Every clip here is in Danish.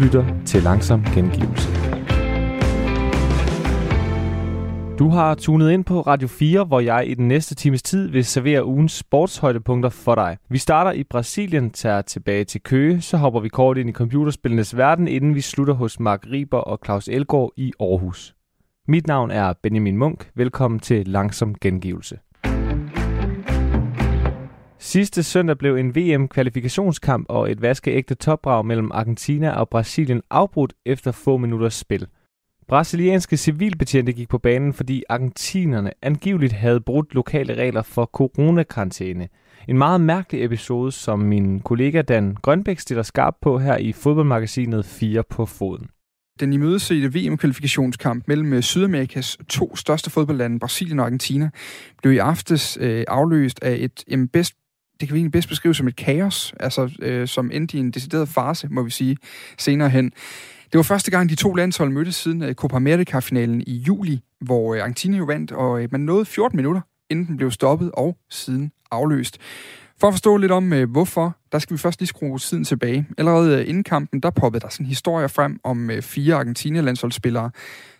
lytter til Langsom Gengivelse. Du har tunet ind på Radio 4, hvor jeg i den næste times tid vil servere ugens sportshøjdepunkter for dig. Vi starter i Brasilien, tager tilbage til Køge, så hopper vi kort ind i computerspillenes verden, inden vi slutter hos Mark Riber og Claus Elgård i Aarhus. Mit navn er Benjamin Munk. Velkommen til Langsom Gengivelse. Sidste søndag blev en VM-kvalifikationskamp og et vaskeægte topbrag mellem Argentina og Brasilien afbrudt efter få minutters spil. Brasilianske civilbetjente gik på banen, fordi argentinerne angiveligt havde brudt lokale regler for coronakarantæne. En meget mærkelig episode, som min kollega Dan Grønbæk stiller skarp på her i fodboldmagasinet 4 på foden. Den imødesete VM-kvalifikationskamp mellem øh, Sydamerikas to største fodboldlande, Brasilien og Argentina, blev i aftes øh, afløst af et jamen, bedst det kan vi egentlig bedst beskrive som et kaos, altså øh, som endte i en decideret farse, må vi sige, senere hen. Det var første gang, de to landshold mødtes siden øh, Copa America-finalen i juli, hvor øh, Argentina jo vandt, og øh, man nåede 14 minutter, inden den blev stoppet og siden afløst. For at forstå lidt om, hvorfor, der skal vi først lige skrue tiden tilbage. Allerede inden kampen, der poppede der sådan en historie frem om fire Argentina-landsholdsspillere,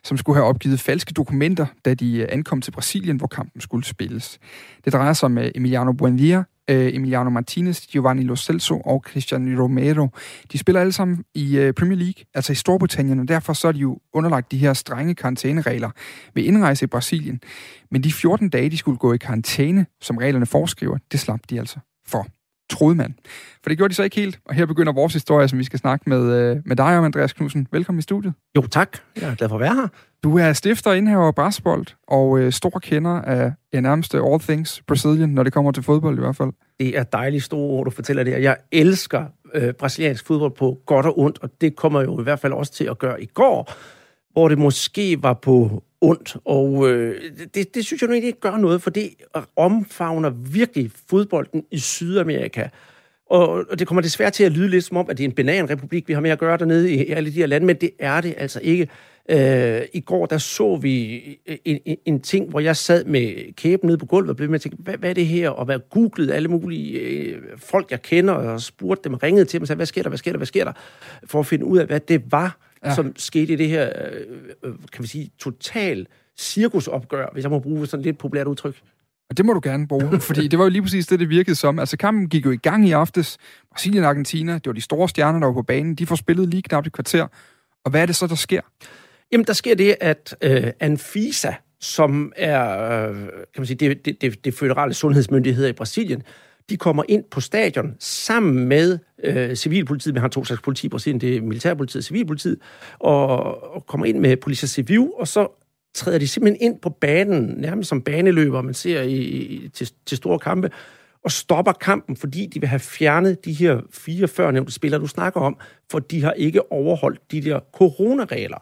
som skulle have opgivet falske dokumenter, da de ankom til Brasilien, hvor kampen skulle spilles. Det drejer sig om Emiliano Buendia, Øh, Emiliano Martinez, Giovanni Lo Celso og Christian Romero. De spiller alle sammen i øh, Premier League, altså i Storbritannien, og derfor så er de jo underlagt de her strenge karantæneregler ved indrejse i Brasilien. Men de 14 dage, de skulle gå i karantæne, som reglerne foreskriver, det slap de altså for, troede man. For det gjorde de så ikke helt, og her begynder vores historie, som vi skal snakke med, øh, med dig om, Andreas Knudsen. Velkommen i studiet. Jo, tak. Jeg er glad for at være her. Du er stifter, indhaver af Brasbold, og øh, stor kender af ja, nærmest all things Brazilian, når det kommer til fodbold i hvert fald. Det er dejligt store ord, du fortæller det. Jeg elsker øh, brasiliansk fodbold på godt og ondt, og det kommer jo i hvert fald også til at gøre i går, hvor det måske var på ondt, og øh, det, det synes jeg nu egentlig ikke gør noget, for det omfavner virkelig fodbolden i Sydamerika. Og, og det kommer desværre til at lyde lidt som om, at det er en bananrepublik, vi har med at gøre dernede i alle de her lande, men det er det altså ikke. Øh, I går der så vi øh, en, en, en ting, hvor jeg sad med kæben nede på gulvet og blev med at tænke, hvad, hvad er det her? Og hvad googlede alle mulige øh, folk, jeg kender, og spurgte dem, ringede til dem og sagde, hvad sker der, hvad sker der, hvad sker der? For at finde ud af, hvad det var, ja. som skete i det her, øh, øh, kan vi sige, total cirkusopgør, hvis jeg må bruge sådan lidt populært udtryk. Og det må du gerne bruge, fordi det var jo lige præcis det, det virkede som. Altså kampen gik jo i gang i aftes. Brasilien og Argentina, det var de store stjerner, der var på banen. De får spillet lige knap et kvarter. Og hvad er det så, der sker? Jamen, der sker det, at øh, Anfisa, som er øh, kan man sige, det, det, det, det føderale sundhedsmyndigheder i Brasilien, de kommer ind på stadion sammen med øh, civilpolitiet, vi har to slags politi i Brasilien, det er militærpolitiet og civilpolitiet, og, og kommer ind med Policia Civil, og så træder de simpelthen ind på banen, nærmest som baneløber, man ser i, i, til, til store kampe, og stopper kampen, fordi de vil have fjernet de her fire førnævnte spillere, du snakker om, for de har ikke overholdt de der coronaregler.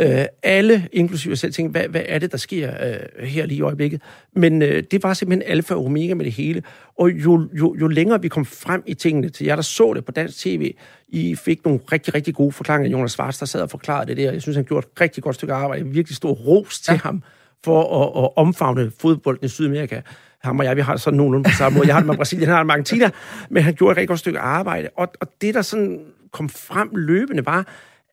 Øh, alle, inklusive selv, tænkte, hvad, hvad er det, der sker øh, her lige i øjeblikket? Men øh, det var simpelthen alfa og omega med det hele. Og jo, jo, jo længere vi kom frem i tingene, til jer, der så det på dansk tv, I fik nogle rigtig, rigtig gode forklaringer. Jonas Svarts, der sad og forklarede det der. Jeg synes, han gjorde et rigtig godt stykke arbejde. En virkelig stor ros til ja. ham for at, at omfavne fodbolden i Sydamerika. Ham og jeg, vi har sådan nogenlunde på samme måde. Jeg har det med Brasilien, han har det med Argentina, men han gjorde et rigtig godt stykke arbejde. Og, og det, der sådan kom frem løbende, var,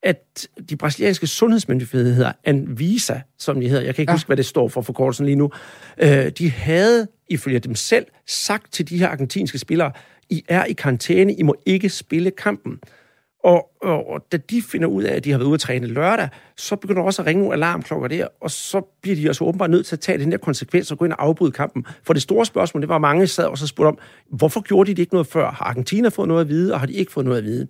at de brasilianske sundhedsmyndigheder Anvisa, som de hedder. Jeg kan ikke ja. huske, hvad det står for forkortelsen lige nu. Øh, de havde, ifølge dem selv, sagt til de her argentinske spillere, I er i karantæne, I må ikke spille kampen. Og, og, og da de finder ud af, at de har været ude at træne lørdag, så begynder der også at ringe nogle alarmklokker der, og så bliver de altså åbenbart nødt til at tage den der konsekvens og gå ind og afbryde kampen. For det store spørgsmål, det var, mange sad og så spurgte om, hvorfor gjorde de det ikke noget før? Har Argentina fået noget at vide, og har de ikke fået noget at vide?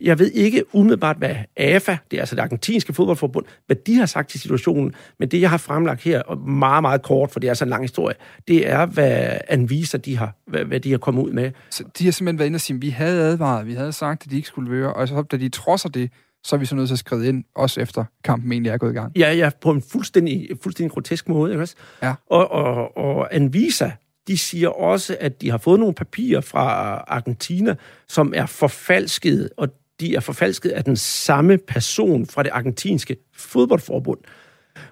Jeg ved ikke umiddelbart, hvad AFA, det er altså det argentinske fodboldforbund, hvad de har sagt til situationen, men det, jeg har fremlagt her, og meget, meget kort, for det er så en lang historie, det er, hvad anviser de har, hvad, hvad de har kommet ud med. Så de har simpelthen været inde og sige, vi havde advaret, vi havde sagt, at de ikke skulle være, og så da de trodser det, så er vi så nødt til at skrive ind, også efter kampen egentlig er gået i gang. Ja, ja, på en fuldstændig, fuldstændig grotesk måde, ikke også? Ja. Og, og, og Anvisa, de siger også, at de har fået nogle papirer fra Argentina, som er forfalsket, og de er forfalsket af den samme person fra det argentinske fodboldforbund.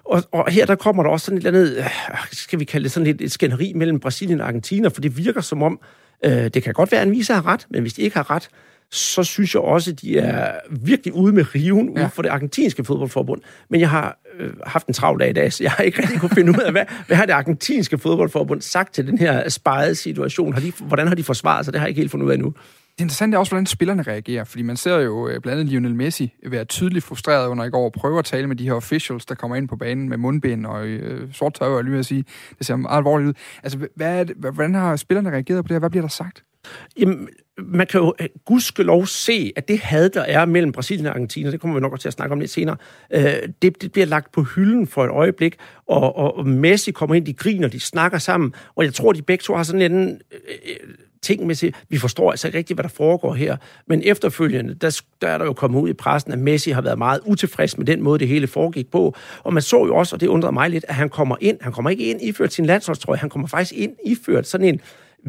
Og, og her der kommer der også sådan et eller andet, øh, skal vi kalde det sådan et, et skænderi mellem Brasilien og Argentina, for det virker som om, øh, det kan godt være, at Anvisa har ret, men hvis de ikke har ret, så synes jeg også, at de er virkelig ude med riven ja. ude for det argentinske fodboldforbund. Men jeg har øh, haft en travl dag i dag, så jeg har ikke rigtig kunne finde ud af, hvad, hvad har det argentinske fodboldforbund sagt til den her spejede situation? Har de, hvordan har de forsvaret sig? Det har jeg ikke helt fundet ud af nu. Det interessante er også, hvordan spillerne reagerer, fordi man ser jo øh, blandt andet Lionel Messi være tydeligt frustreret under i går og prøve at tale med de her officials, der kommer ind på banen med mundbind og øh, sort tøj, og lige at sige, det ser meget alvorligt ud. Altså, hvad er det, hvordan har spillerne reageret på det her? Hvad bliver der sagt? Jamen, man kan jo øh, gudskelov se, at det had, der er mellem Brasilien og Argentina, det kommer vi nok til at snakke om lidt senere, øh, det, det bliver lagt på hylden for et øjeblik, og, og, og Messi kommer ind, de griner, de snakker sammen, og jeg tror, de begge to har sådan en øh, øh ting med sig. Vi forstår altså ikke rigtigt, hvad der foregår her, men efterfølgende, der, der er der jo kommet ud i pressen, at Messi har været meget utilfreds med den måde, det hele foregik på, og man så jo også, og det undrede mig lidt, at han kommer ind, han kommer ikke ind iført sin landsholdstrøje, han kommer faktisk ind iført sådan en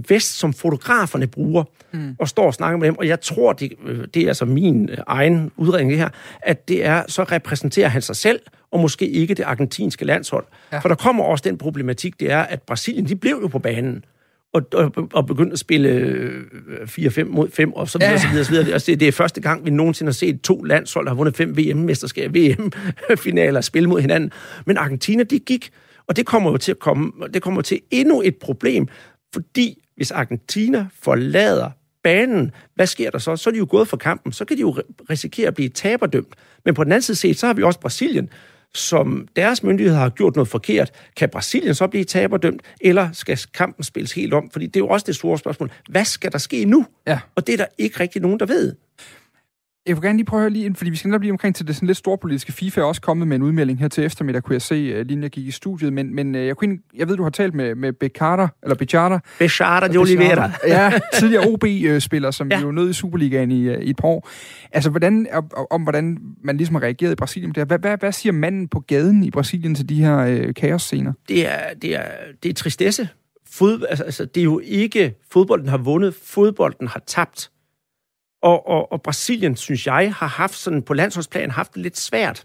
vest, som fotograferne bruger, mm. og står og snakker med dem. Og jeg tror, det, øh, det er altså min øh, egen udredning her, at det er, så repræsenterer han sig selv, og måske ikke det argentinske landshold. Ja. For der kommer også den problematik, det er, at Brasilien, de blev jo på banen og, og, og begyndte at spille 4-5 øh, mod 5, og så videre, ja. så videre, så videre. Altså, det, det er første gang, vi nogensinde har set to landshold, der har vundet fem VM-mesterskab, VM-finaler, spille mod hinanden. Men Argentina, de gik, og det kommer jo til at komme, det kommer til endnu et problem, fordi hvis Argentina forlader banen, hvad sker der så? Så er de jo gået for kampen, så kan de jo risikere at blive taberdømt. Men på den anden side set, så har vi også Brasilien, som deres myndigheder har gjort noget forkert. Kan Brasilien så blive taberdømt, eller skal kampen spilles helt om? Fordi det er jo også det store spørgsmål. Hvad skal der ske nu? Ja. Og det er der ikke rigtig nogen, der ved. Jeg vil gerne lige prøve at høre lige, fordi vi skal netop lige omkring til det sådan lidt storpolitiske. FIFA er også kommet med en udmelding her til eftermiddag, kunne jeg se, uh, lige jeg gik i studiet. Men, men uh, jeg, kunne, jeg ved, du har talt med, med Becarter, eller Becarter. Becarter de Oliveira. Ja, tidligere OB-spiller, som ja. jo nød i Superligaen i, i et par år. Altså, hvordan, om, hvordan man ligesom har reageret i Brasilien der. Hvad, hvad, hvad siger manden på gaden i Brasilien til de her uh, kaosscener? Det er, det er, det er tristesse. Fod, altså, altså, det er jo ikke, fodbolden har vundet, fodbolden har tabt. Og, og, og Brasilien, synes jeg, har haft sådan på landsholdsplan haft det lidt svært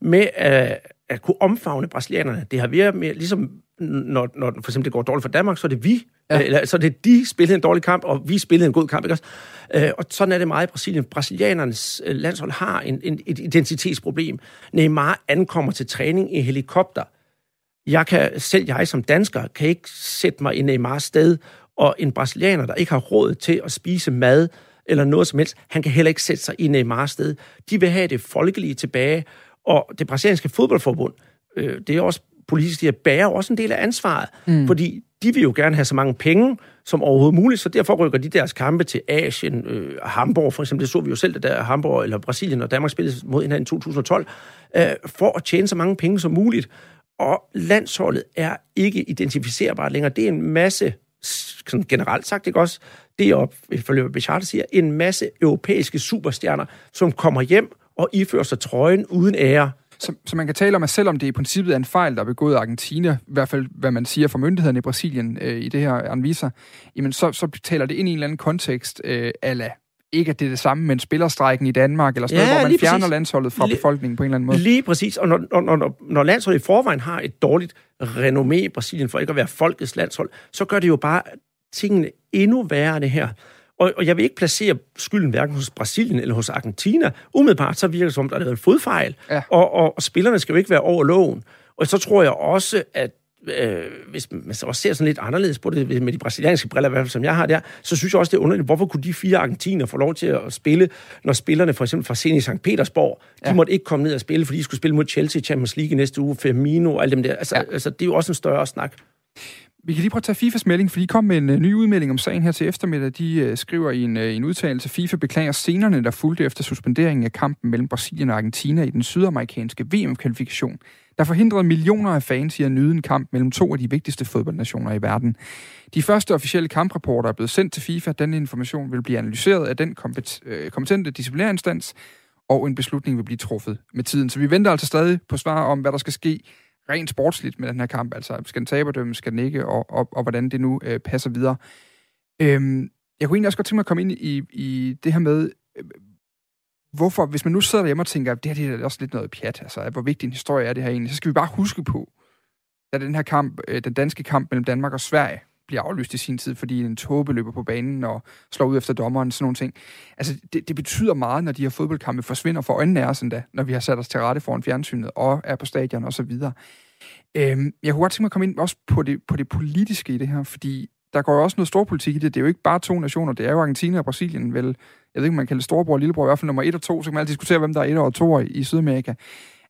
med at, at kunne omfavne brasilianerne. Det har været mere, ligesom når, når for eksempel det går dårligt for Danmark, så er det vi, ja. eller, så er det de spillede en dårlig kamp, og vi spillede en god kamp, ikke også? Øh, og sådan er det meget i Brasilien. Brasilianernes øh, landshold har en, en, et identitetsproblem. Neymar ankommer til træning i helikopter. Jeg kan, selv jeg som dansker, kan ikke sætte mig i Neymars sted, og en brasilianer, der ikke har råd til at spise mad, eller noget som helst. Han kan heller ikke sætte sig i Neymar sted. De vil have det folkelige tilbage, og det brasilianske fodboldforbund, øh, det er også politisk, de bærer også en del af ansvaret, mm. fordi de vil jo gerne have så mange penge som overhovedet muligt, så derfor rykker de deres kampe til Asien, øh, Hamburg for eksempel, det så vi jo selv, det der Hamburg eller Brasilien og Danmark spillede mod hinanden i 2012, øh, for at tjene så mange penge som muligt. Og landsholdet er ikke identificerbart længere. Det er en masse, sådan generelt sagt, ikke også, det er, ifølge Bichard siger, en masse europæiske superstjerner, som kommer hjem og ifører sig trøjen uden ære. Så, så man kan tale om, at selvom det i princippet er en fejl, der er begået af Argentina, i hvert fald hvad man siger fra myndighederne i Brasilien øh, i det her Anvisa, jamen så, så taler det ind i en eller anden kontekst, øh, ala ikke at det er det samme med en spillerstrækken i Danmark, eller sådan ja, noget, hvor man fjerner præcis. landsholdet fra lige, befolkningen på en eller anden måde. Lige præcis, og når, når, når, når landsholdet i forvejen har et dårligt renommé i Brasilien, for ikke at være folkets landshold, så gør det jo bare tingene endnu værre det her. Og, og jeg vil ikke placere skylden hverken hos Brasilien eller hos Argentina. Umiddelbart så virker det som, der er en fodfejl, ja. og, og, og spillerne skal jo ikke være over loven. Og så tror jeg også, at øh, hvis man også ser sådan lidt anderledes på det med de brasilianske briller, i hvert fald som jeg har der, så synes jeg også, det er underligt, hvorfor kunne de fire argentiner få lov til at spille, når spillerne for eksempel fra Zenit St. Petersborg, ja. de måtte ikke komme ned og spille, fordi de skulle spille mod Chelsea Champions League i næste uge, Firmino og alle dem der. Altså, ja. altså det er jo også en større snak. Vi kan lige prøve at tage FIFAs melding, for de kom med en uh, ny udmelding om sagen her til eftermiddag. De uh, skriver i en, uh, en udtalelse, at FIFA beklager scenerne, der fulgte efter suspenderingen af kampen mellem Brasilien og Argentina i den sydamerikanske VM-kvalifikation, der forhindrede millioner af fans i at nyde en kamp mellem to af de vigtigste fodboldnationer i verden. De første officielle kamprapporter er blevet sendt til FIFA. Den information vil blive analyseret af den kompet- øh, kompetente disciplinærinstans, og en beslutning vil blive truffet med tiden. Så vi venter altså stadig på svar om, hvad der skal ske rent sportsligt med den her kamp. Altså, skal den taberdømme, skal den ikke, og, og, og hvordan det nu øh, passer videre. Øhm, jeg kunne egentlig også godt tænke mig at komme ind i, i det her med, øh, hvorfor, hvis man nu sidder derhjemme og tænker, at det her det er også lidt noget pjat, altså hvor vigtig en historie er det her egentlig, så skal vi bare huske på, da den her kamp, øh, den danske kamp mellem Danmark og Sverige bliver aflyst i sin tid, fordi en tåbe løber på banen og slår ud efter dommeren, sådan nogle ting. Altså, det, det betyder meget, når de her fodboldkampe forsvinder for øjnene af os endda, når vi har sat os til rette foran fjernsynet og er på stadion og så videre. Øhm, jeg kunne godt tænke mig at komme ind også på det, på det politiske i det her, fordi der går jo også noget storpolitik i det. Det er jo ikke bare to nationer, det er jo Argentina og Brasilien, vel, jeg ved ikke, om man kalder storebror og lillebror, i hvert fald nummer et og to, så kan man altid diskutere, hvem der er et og to i Sydamerika.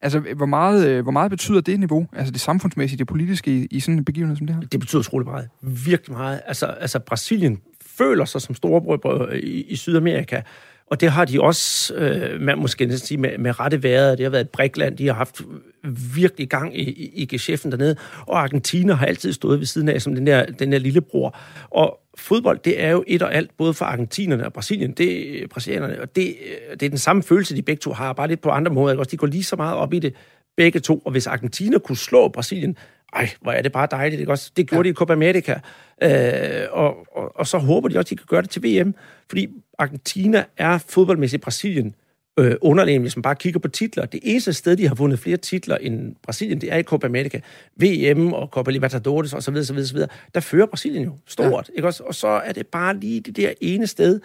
Altså, hvor meget, øh, hvor meget betyder det niveau, altså det samfundsmæssige, det politiske i, i sådan en begivenhed som det her? Det betyder utrolig meget. Virkelig meget. Altså, altså Brasilien føler sig som storebror øh, i, i Sydamerika, og det har de også, øh, man måske næsten sige, med, med rette været. Det har været et brikland. De har haft virkelig gang i, i, i geschæften dernede. Og Argentina har altid stået ved siden af som den der, den der lillebror. Og fodbold, det er jo et og alt, både for argentinerne og Brasilien, det, brasilianerne, og det, det er den samme følelse, de begge to har, bare lidt på andre måder. Ikke? De går lige så meget op i det, begge to. Og hvis Argentina kunne slå Brasilien, ej, hvor er det bare dejligt, ikke også? Det gjorde ja. de i Copa America. Øh, og, og, og så håber de også, at de kan gøre det til VM, fordi Argentina er fodboldmæssigt Brasilien øh, underlegen, hvis man bare kigger på titler. Det eneste sted, de har vundet flere titler end Brasilien, det er i Copa America. VM og Copa Libertadores osv., så videre. Der fører Brasilien jo stort, ja. ikke også? Og så er det bare lige det der ene sted,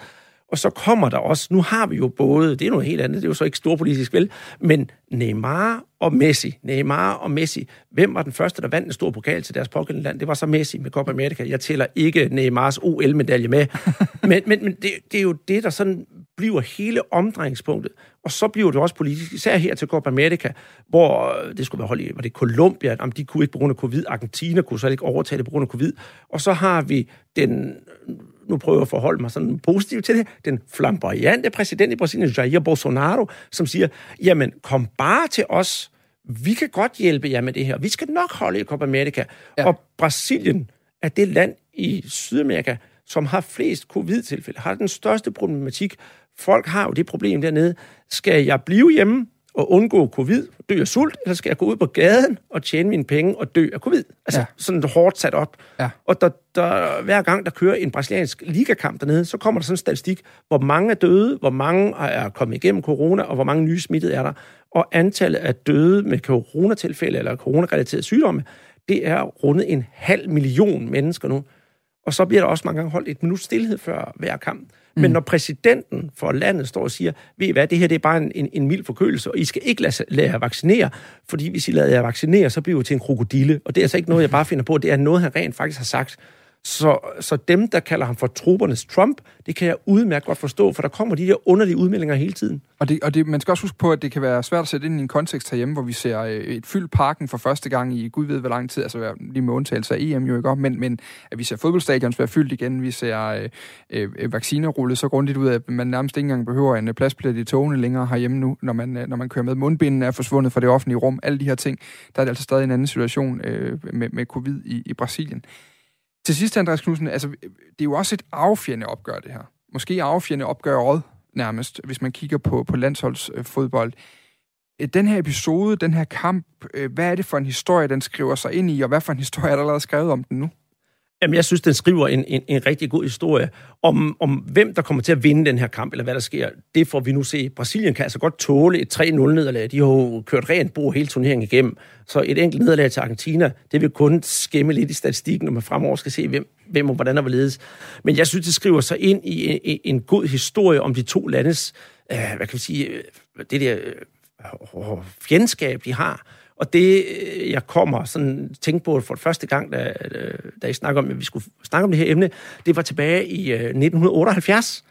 og så kommer der også, nu har vi jo både, det er noget helt andet, det er jo så ikke storpolitisk vel, men Neymar og Messi. Neymar og Messi. Hvem var den første, der vandt en stor pokal til deres pågældende land? Det var så Messi med Copa America. Jeg tæller ikke Neymars OL-medalje med. Men, men, men det, det er jo det, der sådan bliver hele omdrejningspunktet. Og så bliver det også politisk, især her til Copa America, hvor det skulle være holdt i, var det Colombia, om de kunne ikke på grund af covid, Argentina kunne så ikke overtage det på grund af covid. Og så har vi den nu prøver jeg at forholde mig sådan positivt til det, den flamboyante præsident i Brasilien, Jair Bolsonaro, som siger, jamen kom bare til os, vi kan godt hjælpe jer med det her, vi skal nok holde i Copa America. Ja. Og Brasilien er det land i Sydamerika, som har flest covid-tilfælde, har den største problematik. Folk har jo det problem dernede. Skal jeg blive hjemme, at undgå covid, dø af sult, eller skal jeg gå ud på gaden og tjene mine penge og dø af covid? Altså ja. sådan hårdt sat op. Ja. Og der, der, hver gang der kører en brasiliansk ligakamp dernede, så kommer der sådan en statistik, hvor mange er døde, hvor mange er kommet igennem corona, og hvor mange nye smittede er der. Og antallet af døde med coronatilfælde eller coronarelaterede sygdomme, det er rundet en halv million mennesker nu. Og så bliver der også mange gange holdt et minut stillhed før hver kamp. Mm. Men når præsidenten for landet står og siger, ved I hvad, det her det er bare en, en, en mild forkølelse, og I skal ikke lade, lade jer vaccinere, fordi hvis I lader jer vaccinere, så bliver I til en krokodille. Og det er altså ikke noget, jeg bare finder på, det er noget, han rent faktisk har sagt. Så, så dem, der kalder ham for troppernes Trump, det kan jeg udmærket godt forstå, for der kommer de der underlige udmeldinger hele tiden. Og, det, og det, man skal også huske på, at det kan være svært at sætte ind i en kontekst herhjemme, hvor vi ser øh, et fyldt parken for første gang i gud ved hvor lang tid, altså øh, lige med undtagelse af EM jo ikke op, men, men at vi ser fodboldstadions være fyldt igen, vi ser øh, øh, øh vacciner rullet så grundigt ud, at man nærmest ikke engang behøver en pladsbillet i togene længere herhjemme nu, når man, når man kører med. Mundbinden er forsvundet fra det offentlige rum, alle de her ting. Der er det altså stadig en anden situation øh, med, med covid i, i Brasilien. Til sidst, Andreas Knudsen, altså, det er jo også et affjende opgør, det her. Måske affjende opgøret nærmest, hvis man kigger på, på landsholdsfodbold. Øh, den her episode, den her kamp, øh, hvad er det for en historie, den skriver sig ind i, og hvad for en historie er der allerede skrevet om den nu? Jamen, jeg synes, den skriver en, en, en rigtig god historie om, om, hvem der kommer til at vinde den her kamp, eller hvad der sker. Det får vi nu se. Brasilien kan altså godt tåle et 3-0-nederlag. De har jo kørt rent bro hele turneringen igennem. Så et enkelt nederlag til Argentina, det vil kun skæmme lidt i statistikken, når man fremover skal se, hvem, hvem og hvordan der vil ledes. Men jeg synes, det skriver sig ind i en, en, en god historie om de to landes, øh, hvad kan vi sige, øh, det der øh, øh, øh, fjendskab, de har og det, øh, jeg kommer sådan tænke på for første gang, da, da I snakker om, at vi skulle snakke om det her emne, det var tilbage i øh, 1978,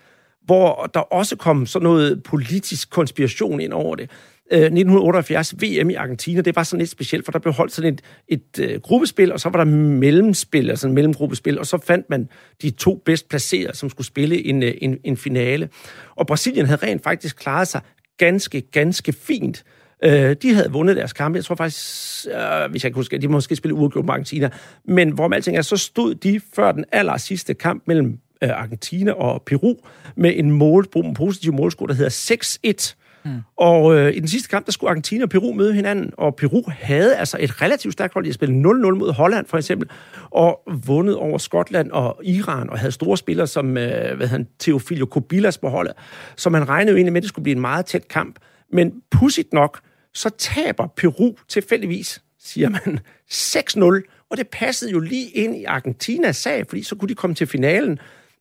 hvor der også kom sådan noget politisk konspiration ind over det. Øh, 1978 VM i Argentina, det var sådan lidt specielt, for der blev holdt sådan et, et gruppespil, og så var der mellemspil, altså en mellemgruppespil, og så fandt man de to bedst placerede, som skulle spille en, en, en finale. Og Brasilien havde rent faktisk klaret sig ganske, ganske fint. Øh, de havde vundet deres kampe. Jeg tror faktisk, øh, hvis jeg kan huske, de måske spille uafgjort med Argentina. Men hvor man alting er, så stod de før den aller sidste kamp mellem øh, Argentina og Peru med en, mål, en positiv målscore, der hedder 6-1. Mm. Og øh, i den sidste kamp, der skulle Argentina og Peru møde hinanden, og Peru havde altså et relativt stærkt hold. De spillet 0-0 mod Holland, for eksempel, og vundet over Skotland og Iran, og havde store spillere som øh, hvad han, Teofilio Kobilas på holdet. Så man regnede jo egentlig med, at det skulle blive en meget tæt kamp. Men pudsigt nok, så taber Peru tilfældigvis, siger man, 6-0, Og det passede jo lige ind i Argentinas sag, fordi så kunne de komme til finalen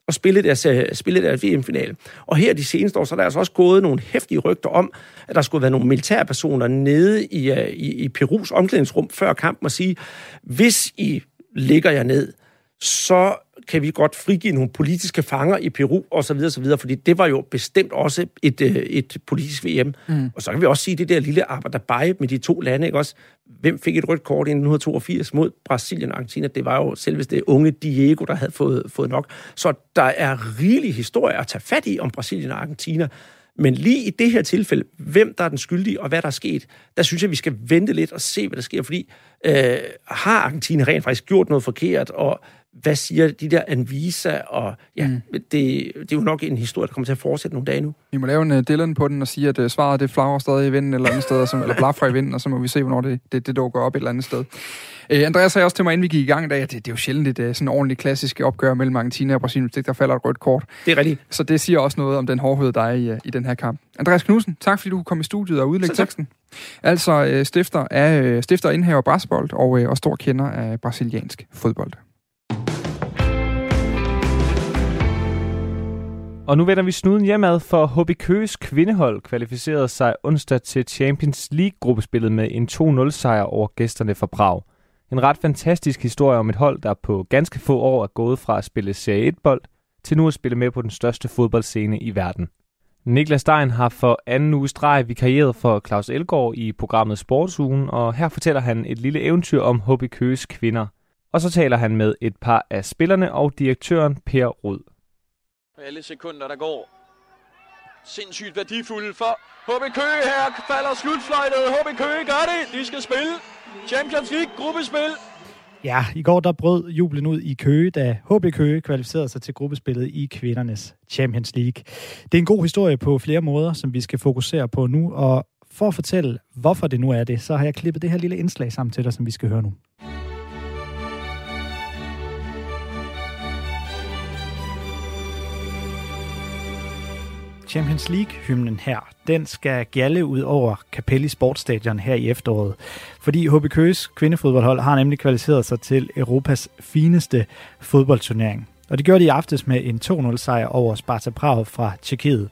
og spille deres, øh, spille deres VM-finale. Og her de seneste år, så er der altså også gået nogle hæftige rygter om, at der skulle være nogle militærpersoner nede i, øh, i, i Perus omklædningsrum før kampen og sige, hvis I ligger jer ned, så kan vi godt frigive nogle politiske fanger i Peru og så videre, så videre, fordi det var jo bestemt også et, øh, et politisk VM. Mm. Og så kan vi også sige, det der lille arbejderbej med de to lande, ikke også? Hvem fik et rødt kort i 1982 mod Brasilien og Argentina? Det var jo selvest det unge Diego, der havde fået, fået nok. Så der er rigelig historie at tage fat i om Brasilien og Argentina. Men lige i det her tilfælde, hvem der er den skyldige, og hvad der er sket, der synes jeg, vi skal vente lidt og se, hvad der sker, fordi øh, har Argentina rent faktisk gjort noget forkert, og hvad siger de der Anvisa, og ja, mm. det, det er jo nok en historie, der kommer til at fortsætte nogle dage nu. Vi må lave en uh, Dylan på den og sige, at uh, svaret det flagrer stadig i vinden eller andet sted, og så, eller blaffer i vinden, og så må vi se, hvornår det, det, det dukker op et eller andet sted. Uh, Andreas sagde også til mig, inden vi gik i gang i dag, at det, det er jo sjældent et uh, sådan ordentligt klassisk opgør mellem Argentina og Brasilien, hvis der falder et rødt kort. Det er rigtigt. Så det siger også noget om den hårdhed, der er i, uh, i den her kamp. Andreas Knudsen, tak fordi du kom i studiet og udlægge teksten. Altså uh, stifter, af, uh, stifter indhaver Brasbold og, uh, og stor kender af brasiliansk fodbold. Og nu vender vi snuden hjemad, for HB Køges kvindehold kvalificerede sig onsdag til Champions League-gruppespillet med en 2-0-sejr over gæsterne fra Prag. En ret fantastisk historie om et hold, der på ganske få år er gået fra at spille Serie 1-bold til nu at spille med på den største fodboldscene i verden. Niklas Stein har for anden uge streg vikarieret for Claus Elgaard i programmet Sportsugen, og her fortæller han et lille eventyr om HB Køges kvinder. Og så taler han med et par af spillerne og direktøren Per Rud. Alle sekunder, der går. Sindssygt værdifulde for HB Køge her. Falder slutfløjtet. HB Køge gør det. De skal spille Champions League gruppespil. Ja, i går der brød jublen ud i Køge, da HB Køge kvalificerede sig til gruppespillet i kvindernes Champions League. Det er en god historie på flere måder, som vi skal fokusere på nu, og for at fortælle, hvorfor det nu er det, så har jeg klippet det her lille indslag sammen til dig, som vi skal høre nu. Champions League-hymnen her, den skal gjalle ud over Capelli Sportstadion her i efteråret. Fordi HB Køges kvindefodboldhold har nemlig kvalificeret sig til Europas fineste fodboldturnering. Og det gjorde de i aftes med en 2-0 sejr over Sparta Prag fra Tjekkiet.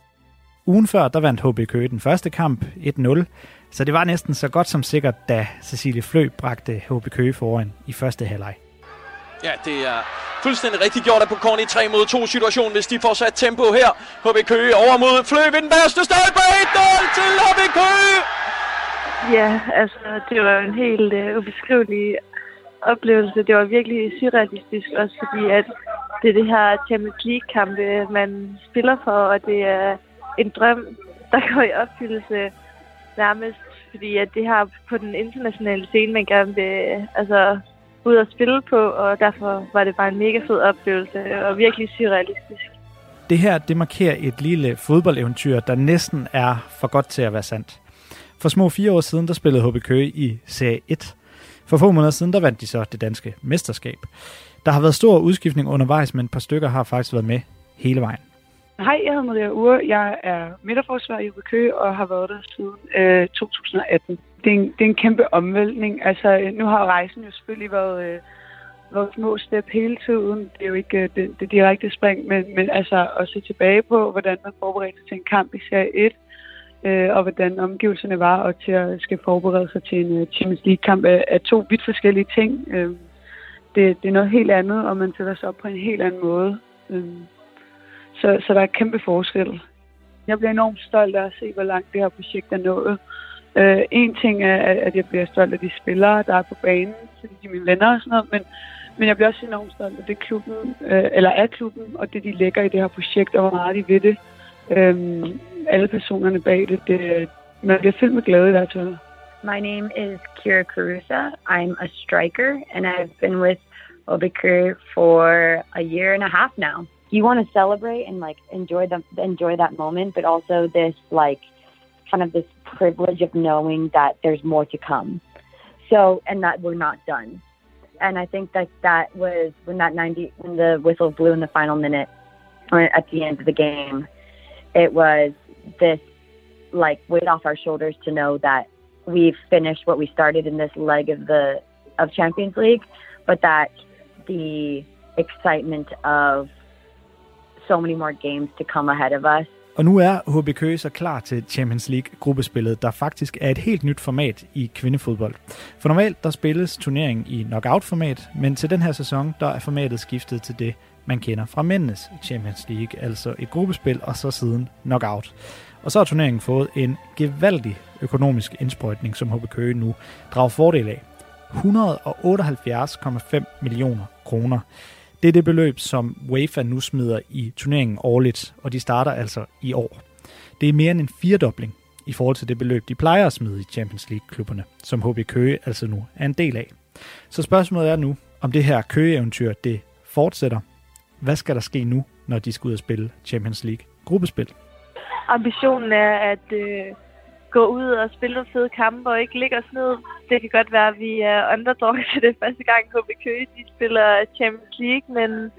Ugen før, der vandt HB Køge den første kamp 1-0, så det var næsten så godt som sikkert, da Cecilie Flø bragte HB Køge foran i første halvleg. Ja, det er fuldstændig rigtigt gjort af på Korn i 3 mod 2 situation, hvis de får sat tempo her. HB Køge over mod Flø ved den værste stolpe. 1-0 til HB Køge! Ja, altså det var en helt øh, ubeskrivelig oplevelse. Det var virkelig surrealistisk også, fordi at det er det her Champions League-kampe, man spiller for, og det er en drøm, der går i opfyldelse nærmest, fordi at det her på den internationale scene, man gerne vil øh, altså, ud at spille på, og derfor var det bare en mega fed oplevelse, og virkelig surrealistisk. Det her, det markerer et lille fodboldeventyr, der næsten er for godt til at være sandt. For små fire år siden, der spillede HB Køge i Serie 1. For få måneder siden, der vandt de så det danske mesterskab. Der har været stor udskiftning undervejs, men et par stykker har faktisk været med hele vejen. Hej, jeg hedder Maria Ure. Jeg er midterforsvar i HB Køge og har været der siden øh, 2018 det, er en, det er en kæmpe omvæltning. Altså, nu har rejsen jo selvfølgelig været, øh, været små step hele tiden. Det er jo ikke øh, det, det direkte spring, men, men altså at se tilbage på, hvordan man forberedte sig til en kamp i Serie 1, øh, og hvordan omgivelserne var, og til at skal forberede sig til en øh, Champions League-kamp, er, er to vidt forskellige ting. Øh, det, det er noget helt andet, og man sætter sig op på en helt anden måde. Øh, så, så der er kæmpe forskel. Jeg bliver enormt stolt af at se, hvor langt det her projekt er nået. Øh, en ting er, at jeg bliver stolt af de spillere, der er på banen, fordi de er mine venner og sådan noget, men, men jeg bliver også enormt stolt af det klubben, øh, eller af klubben, og det de lægger i det her projekt, og hvor meget de ved det. Øh, alle personerne bag det, det, man bliver fyldt med glæde i hvert fald. My name is Kira Carusa. I'm a striker, and I've been with Obikir for a year and a half now. You want to celebrate and like enjoy the enjoy that moment, but also this like kind of this privilege of knowing that there's more to come. So, and that we're not done. And I think that that was when that 90, when the whistle blew in the final minute uh, at the end of the game, it was this like weight off our shoulders to know that we've finished what we started in this leg of the of Champions League, but that the excitement of so many more games to come ahead of us Og nu er HB Køge så klar til Champions League-gruppespillet, der faktisk er et helt nyt format i kvindefodbold. For normalt der spilles turneringen i knockout-format, men til den her sæson der er formatet skiftet til det, man kender fra mændenes Champions League, altså et gruppespil og så siden knockout. Og så har turneringen fået en gevaldig økonomisk indsprøjtning, som HB Køge nu drager fordel af. 178,5 millioner kroner. Det er det beløb, som UEFA nu smider i turneringen årligt, og de starter altså i år. Det er mere end en firedobling i forhold til det beløb, de plejer at smide i Champions League-klubberne, som HB Køge altså nu er en del af. Så spørgsmålet er nu, om det her Køge-eventyr det fortsætter. Hvad skal der ske nu, når de skal ud og spille Champions League-gruppespil? Ambitionen er at øh, gå ud og spille nogle fede kampe og ikke ligge os ned. Det kan godt være, at vi er underdog til det første gang, HB Køge de spiller Champions League, men,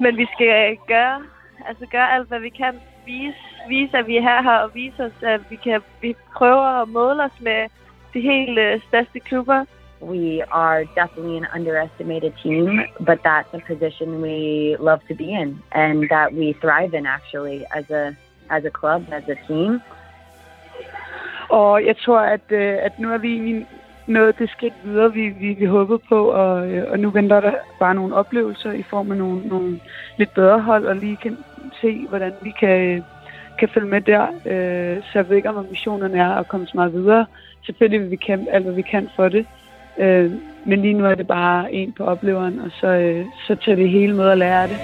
men vi skal gøre, altså gøre alt, hvad vi kan. Vise, vise, at vi er her, her og vise os, at vi, kan, vi prøver at måle os med de helt øh, største klubber. we are definitely an underestimated team, but that's a position we love to be in and that we thrive in actually as a as a club, as a team. Og jeg tror, at, øh, at nu er vi egentlig nået det skridt videre, vi, vi, vi håbede på, og, øh, og nu venter der bare nogle oplevelser i form af nogle, nogle lidt bedre hold, og lige kan se, hvordan vi kan, kan følge med der. Øh, så jeg ved ikke, om missionen er at komme så meget videre. Selvfølgelig vil vi kæmpe alt, hvad vi kan for det. Øh, men lige nu er det bare en på opleveren, og så, øh, så tager det hele med at lære det.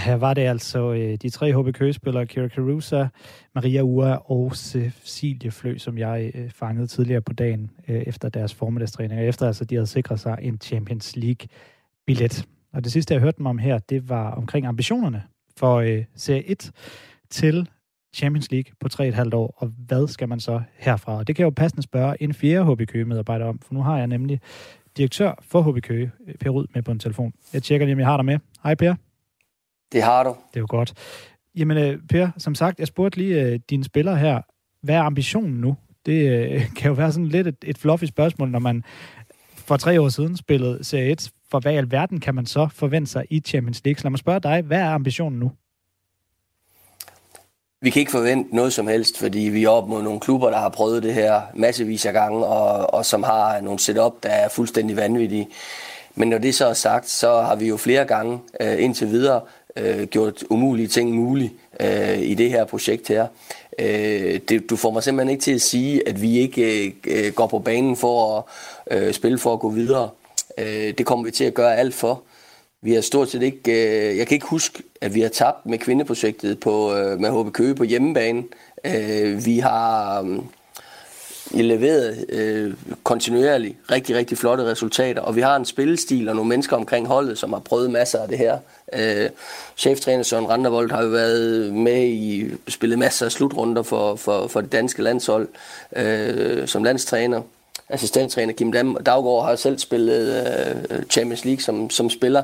Ja, her var det altså øh, de tre HB Køge-spillere, Kira Carusa, Maria Ua og Cecilie Flø, som jeg øh, fangede tidligere på dagen øh, efter deres formiddagstræning, og efter altså de havde sikret sig en Champions League-billet. Og det sidste, jeg hørte dem om her, det var omkring ambitionerne for øh, Serie 1 til Champions League på 3,5 år, og hvad skal man så herfra? Og det kan jeg jo passende spørge en fjerde HB Køge-medarbejder om, for nu har jeg nemlig direktør for HB Køge, øh, Per Rud, med på en telefon. Jeg tjekker lige, om jeg har dig med. Hej Per. Det har du. Det er jo godt. Jamen øh, Per, som sagt, jeg spurgte lige øh, dine spillere her, hvad er ambitionen nu? Det øh, kan jo være sådan lidt et, et fluffy spørgsmål, når man for tre år siden spillede Serie 1. For hvad i alverden kan man så forvente sig i Champions League? Så lad mig spørge dig, hvad er ambitionen nu? Vi kan ikke forvente noget som helst, fordi vi er op mod nogle klubber, der har prøvet det her massevis af gange, og, og som har nogle setup, der er fuldstændig vanvittige. Men når det så er sagt, så har vi jo flere gange øh, indtil videre øh, gjort umulige ting mulige øh, i det her projekt her. Øh, det, du får mig simpelthen ikke til at sige, at vi ikke øh, går på banen for at øh, spille for at gå videre. Øh, det kommer vi til at gøre alt for. Vi har stort set ikke, øh, jeg kan ikke huske, at vi har tabt med kvindeprojektet på, øh, med HB Køge på hjemmebane. Øh, vi har øh, leveret øh, kontinuerligt rigtig, rigtig flotte resultater, og vi har en spillestil og nogle mennesker omkring holdet, som har prøvet masser af det her. Øh, cheftræner Søren Randervold har jo været med i spillet masser af slutrunder for, for, for det danske landshold øh, som landstræner assistenttræner Kim Daggaard har selv spillet øh, øh, Champions League som, som spiller.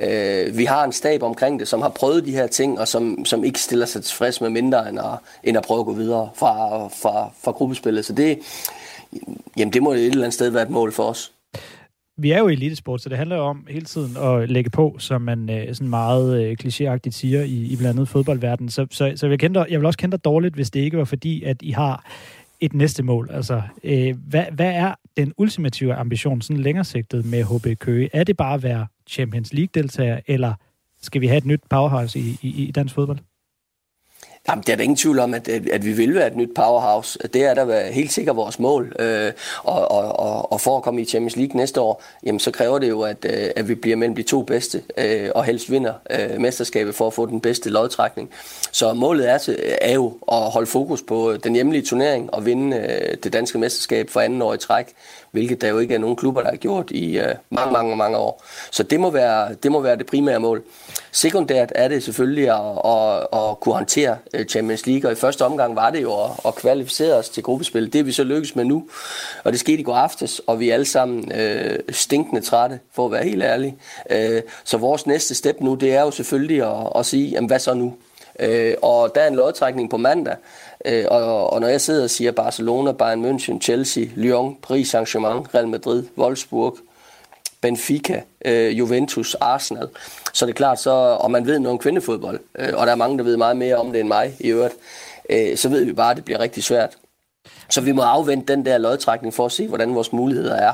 Øh, vi har en stab omkring det, som har prøvet de her ting, og som, som ikke stiller sig tilfreds med mindre end at, end at prøve at gå videre fra, fra, fra gruppespillet. Så det, jamen det må et eller andet sted være et mål for os vi er jo i elitesport, så det handler jo om hele tiden at lægge på, som man øh, sådan meget øh, klichéagtigt siger i, i blandt andet fodboldverdenen. Så, så, så jeg, kender, jeg vil også kende dig dårligt, hvis det ikke var fordi, at I har et næste mål? Altså, øh, hvad, hvad er den ultimative ambition, sådan længere sigtet med HB Køge? Er det bare at være Champions League-deltager, eller skal vi have et nyt powerhouse i, i, i dansk fodbold? Jamen, det er der ingen tvivl om, at, at vi vil være et nyt powerhouse. Det er der helt sikkert vores mål. Øh, og, og, og, og for at komme i Champions League næste år, jamen, så kræver det jo, at, øh, at vi bliver mellem de to bedste, øh, og helst vinder øh, mesterskabet for at få den bedste lodtrækning. Så målet er, er jo at holde fokus på øh, den hjemlige turnering og vinde øh, det danske mesterskab for anden år i træk hvilket der jo ikke er nogen klubber, der har gjort i øh, mange, mange, mange år. Så det må, være, det må være det primære mål. Sekundært er det selvfølgelig at, at, at kunne håndtere øh, Champions League, og i første omgang var det jo at, at kvalificere os til gruppespil. Det er vi så lykkes med nu, og det skete i går aftes, og vi er alle sammen øh, stinkende trætte, for at være helt ærlig. Øh, så vores næste step nu, det er jo selvfølgelig at, at sige, jamen, hvad så nu? Øh, og der er en lodtrækning på mandag, øh, og, og når jeg sidder og siger Barcelona, Bayern München, Chelsea, Lyon, Paris Saint-Germain, Real Madrid, Wolfsburg, Benfica, øh, Juventus, Arsenal, så det er klart, så, og man ved noget om kvindefodbold, øh, og der er mange, der ved meget mere om det end mig i øvrigt, øh, så ved vi bare, at det bliver rigtig svært. Så vi må afvente den der lodtrækning for at se, hvordan vores muligheder er.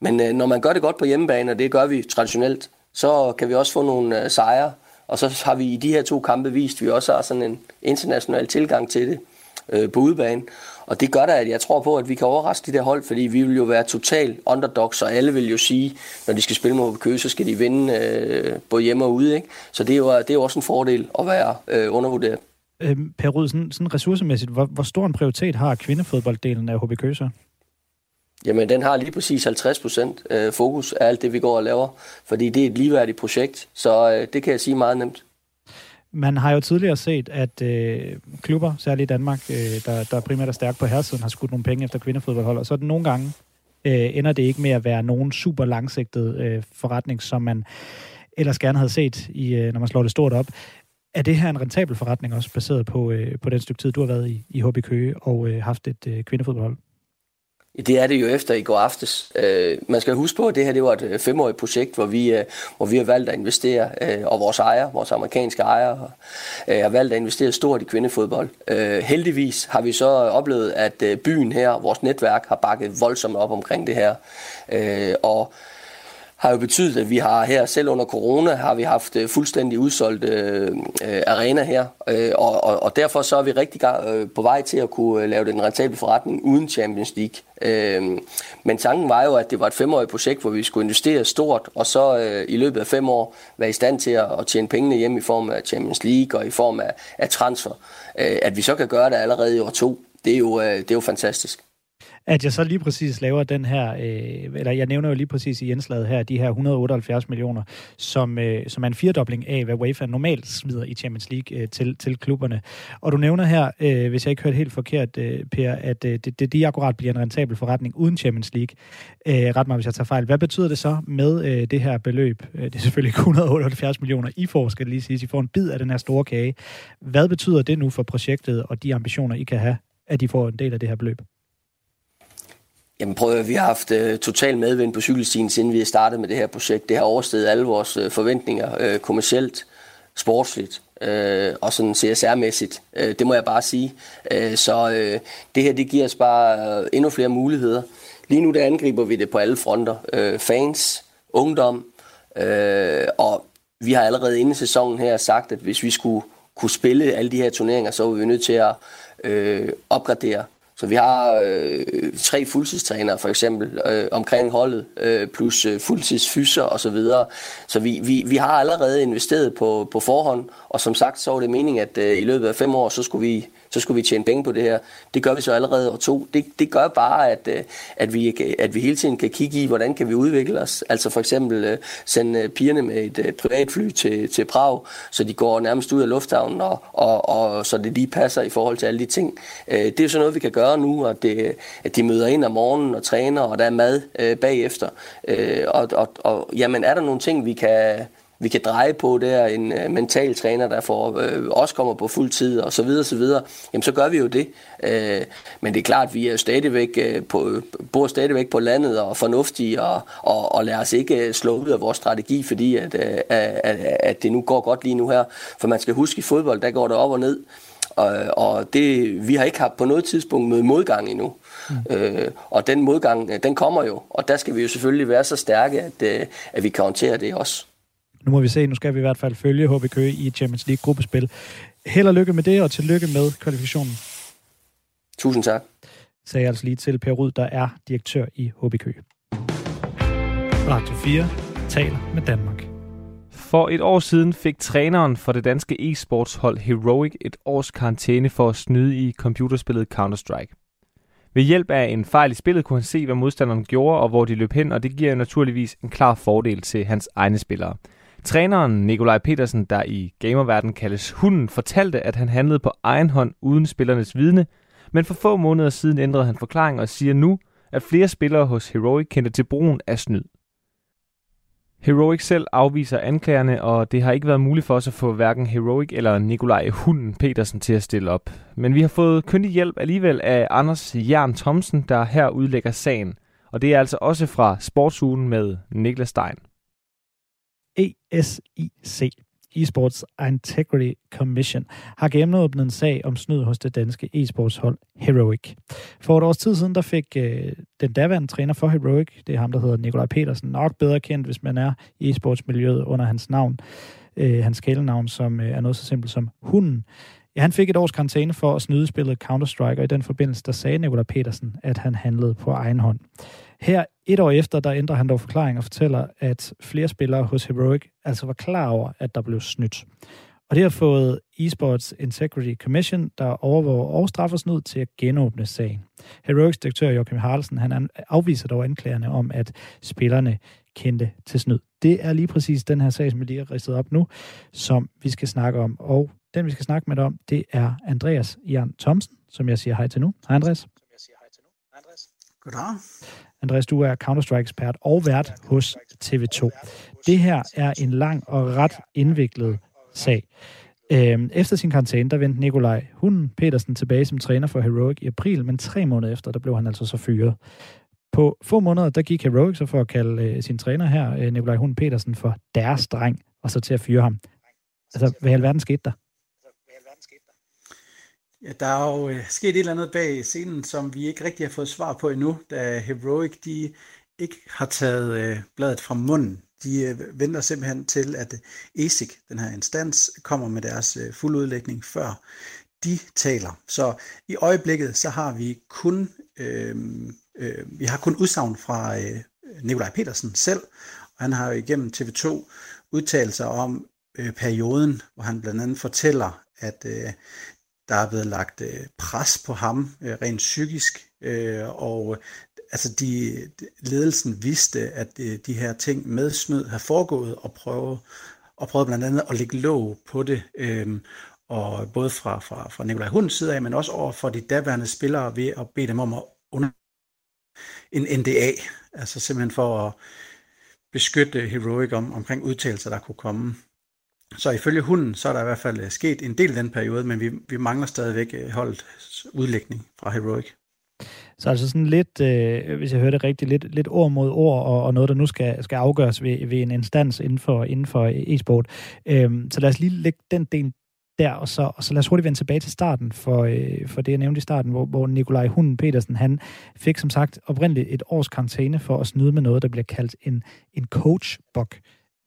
Men øh, når man gør det godt på hjemmebane, og det gør vi traditionelt, så kan vi også få nogle øh, sejre. Og så har vi i de her to kampe vist, at vi også har sådan en international tilgang til det øh, på udebane. Og det gør da, at jeg tror på, at vi kan overraske de der hold, fordi vi vil jo være total underdogs, og alle vil jo sige, når de skal spille mod Køge, så skal de vinde øh, både hjemme og ude. Ikke? Så det er, jo, det er jo også en fordel at være øh, undervurderet. Øh, per Rud, sådan, sådan ressourcemæssigt, hvor, hvor stor en prioritet har kvindefodbolddelen af HB Køge så? Jamen, den har lige præcis 50 procent øh, fokus af alt det, vi går og laver, fordi det er et ligeværdigt projekt, så øh, det kan jeg sige meget nemt. Man har jo tidligere set, at øh, klubber, særligt i Danmark, øh, der, der primært er stærkt på herresiden, har skudt nogle penge efter kvindefodboldhold, og så er det nogle gange øh, ender det ikke med at være nogen super langsigtet øh, forretning, som man ellers gerne havde set, i, øh, når man slår det stort op. Er det her en rentabel forretning også, baseret på, øh, på den stykke tid, du har været i, i HB Køge og øh, haft et øh, kvindefodboldhold? Det er det jo efter i går aftes. Øh, man skal huske på, at det her det var et øh, femårigt projekt, hvor vi, øh, hvor vi har valgt at investere, øh, og vores ejer, vores amerikanske ejer, øh, har valgt at investere stort i kvindefodbold. Øh, heldigvis har vi så oplevet, at øh, byen her, vores netværk, har bakket voldsomt op omkring det her. Øh, og har jo betydet, at vi har her, selv under corona, har vi haft øh, fuldstændig udsolgt øh, øh, arena her, øh, og, og, og derfor så er vi rigtig øh, på vej til at kunne øh, lave den rentable forretning uden Champions League. Øh, men tanken var jo, at det var et femårigt projekt, hvor vi skulle investere stort, og så øh, i løbet af fem år være i stand til at, at tjene pengene hjem i form af Champions League og i form af, af transfer. Øh, at vi så kan gøre det allerede i år to, det er jo, øh, det er jo fantastisk at jeg så lige præcis laver den her, øh, eller jeg nævner jo lige præcis i indslaget her, de her 178 millioner, som, øh, som er en firedobling af, hvad UEFA normalt smider i Champions League øh, til, til klubberne. Og du nævner her, øh, hvis jeg ikke hørte helt forkert, øh, Per, at øh, det, det, det akkurat bliver en rentabel forretning uden Champions League. Øh, ret mig, hvis jeg tager fejl. Hvad betyder det så med øh, det her beløb? Øh, det er selvfølgelig 178 millioner, I får, skal det lige sige. I får en bid af den her store kage. Hvad betyder det nu for projektet og de ambitioner, I kan have, at I får en del af det her beløb? Jamen prøv at vi har haft uh, total medvind på cykelstien, siden vi har startet med det her projekt. Det har oversteget alle vores uh, forventninger, uh, kommercielt, sportsligt uh, og sådan CSR-mæssigt. Uh, det må jeg bare sige. Uh, så uh, det her, det giver os bare uh, endnu flere muligheder. Lige nu der angriber vi det på alle fronter. Uh, fans, ungdom, uh, og vi har allerede inden sæsonen her sagt, at hvis vi skulle kunne spille alle de her turneringer, så var vi nødt til at uh, opgradere så vi har øh, tre fuldtidstrænere for eksempel øh, omkring holdet, øh, plus øh, fuldtidsfyser og så videre. Så vi, vi, vi har allerede investeret på, på forhånd, og som sagt så var det meningen, at øh, i løbet af fem år, så skulle vi så skulle vi tjene penge på det her. Det gør vi så allerede år to. Det, det gør bare, at, øh, at, vi, at vi hele tiden kan kigge i, hvordan kan vi udvikle os. Altså for eksempel øh, sende øh, pigerne med et privatfly til, til Prag, så de går nærmest ud af lufthavnen, og, og, og så det lige passer i forhold til alle de ting. Det er jo sådan noget, vi kan gøre nu, at, det, at de møder ind om morgenen og træner, og der er mad øh, bagefter. Øh, og, og, og jamen, er der nogle ting, vi kan vi kan dreje på der, en øh, mental træner, der får, øh, også kommer på fuld tid og så videre, så videre, jamen så gør vi jo det. Øh, men det er klart, vi er stadigvæk øh, på, bor stadigvæk på landet og fornuftige, og, og, og lader os ikke øh, slå ud af vores strategi, fordi at, øh, at, at det nu går godt lige nu her. For man skal huske, i fodbold, der går det op og ned. Og, og det, vi har ikke haft på noget tidspunkt mødt modgang endnu. Mm. Øh, og den modgang, den kommer jo, og der skal vi jo selvfølgelig være så stærke, at, at vi kan håndtere det også. Nu må vi se, nu skal vi i hvert fald følge HB Køge i Champions League gruppespil. Held og lykke med det, og tillykke med kvalifikationen. Tusind tak. Sagde jeg altså lige til Per Rud, der er direktør i HB Køge. Radio 4 taler med Danmark. For et år siden fik træneren for det danske e-sportshold Heroic et års karantæne for at snyde i computerspillet Counter-Strike. Ved hjælp af en fejl i spillet kunne han se, hvad modstanderen gjorde og hvor de løb hen, og det giver naturligvis en klar fordel til hans egne spillere. Træneren Nikolaj Petersen, der i gamerverdenen kaldes Hunden, fortalte, at han handlede på egen hånd uden spillernes vidne, men for få måneder siden ændrede han forklaring og siger nu, at flere spillere hos Heroic kendte til brugen af snyd. Heroic selv afviser anklagerne, og det har ikke været muligt for os at få hverken Heroic eller Nikolaj Hunden Petersen til at stille op. Men vi har fået kyndig hjælp alligevel af Anders Jern Thomsen, der her udlægger sagen. Og det er altså også fra Sportsugen med Niklas Stein. ESIC Esports Integrity Commission har gennemåbnet en sag om snyd hos det danske e-sportshold Heroic. For et års tid siden, der fik øh, den daværende træner for Heroic, det er ham, der hedder Nikolaj Petersen, nok bedre kendt, hvis man er i e-sportsmiljøet under hans navn, øh, hans kælenavn, som øh, er noget så simpelt som Hunden. Ja, han fik et års karantæne for at snyde spillet Counter-Strike, og i den forbindelse, der sagde Nikolaj Petersen, at han handlede på egen hånd. Her et år efter, der ændrer han dog forklaring og fortæller, at flere spillere hos Heroic altså var klar over, at der blev snydt. Og det har fået Esports Integrity Commission, der overvåger og straffer snyd til at genåbne sagen. Heroics direktør Joachim Harlsen, han afviser dog anklagerne om, at spillerne kendte til snyd. Det er lige præcis den her sag, som vi lige har ristet op nu, som vi skal snakke om. Og den, vi skal snakke med om, det er Andreas Jan Thomsen, som jeg siger hej til nu. Hej Andreas. Goddag. Andreas, du er Counter-Strike-ekspert og vært hos TV2. Det her er en lang og ret indviklet sag. Øhm, efter sin karantæne, der vendte Nikolaj Hunden Petersen tilbage som træner for Heroic i april, men tre måneder efter, der blev han altså så fyret. På få måneder, der gik Heroic så for at kalde øh, sin træner her, øh, Nikolaj Hunden Petersen, for deres dreng, og så til at fyre ham. Altså, hvad i alverden skete der? Ja, der er jo øh, sket et eller andet bag scenen, som vi ikke rigtig har fået svar på endnu, da Heroic de ikke har taget øh, bladet fra munden. De øh, venter simpelthen til, at øh, ESIC, den her instans, kommer med deres øh, fuldudlægning, før de taler. Så i øjeblikket, så har vi kun, øh, øh, vi har kun udsagn fra øh, Nikolaj Petersen selv, og han har jo igennem TV2 udtalt sig om øh, perioden, hvor han blandt andet fortæller, at øh, der er blevet lagt øh, pres på ham øh, rent psykisk, øh, og øh, altså de, ledelsen vidste, at øh, de her ting med snyd har foregået, og prøve, og prøvede blandt andet at lægge låg på det, øh, og både fra, fra, fra Nikolaj Hunds side af, men også over for de daværende spillere ved at bede dem om at under en NDA, altså simpelthen for at beskytte Heroic om, omkring udtalelser, der kunne komme. Så ifølge hunden, så er der i hvert fald øh, sket en del i den periode, men vi, vi mangler stadigvæk øh, holdt udlægning fra Heroic. Så altså sådan lidt, øh, hvis jeg hører det rigtigt, lidt, lidt ord mod ord, og, og noget, der nu skal, skal afgøres ved, ved en instans inden for, inden for e-sport. Øhm, så lad os lige lægge den del der, og så, og så lad os hurtigt vende tilbage til starten, for, øh, for det jeg nævnte i starten, hvor, hvor Nikolaj Hunden Petersen, han fik som sagt oprindeligt et års karantæne for at snyde med noget, der bliver kaldt en, en coach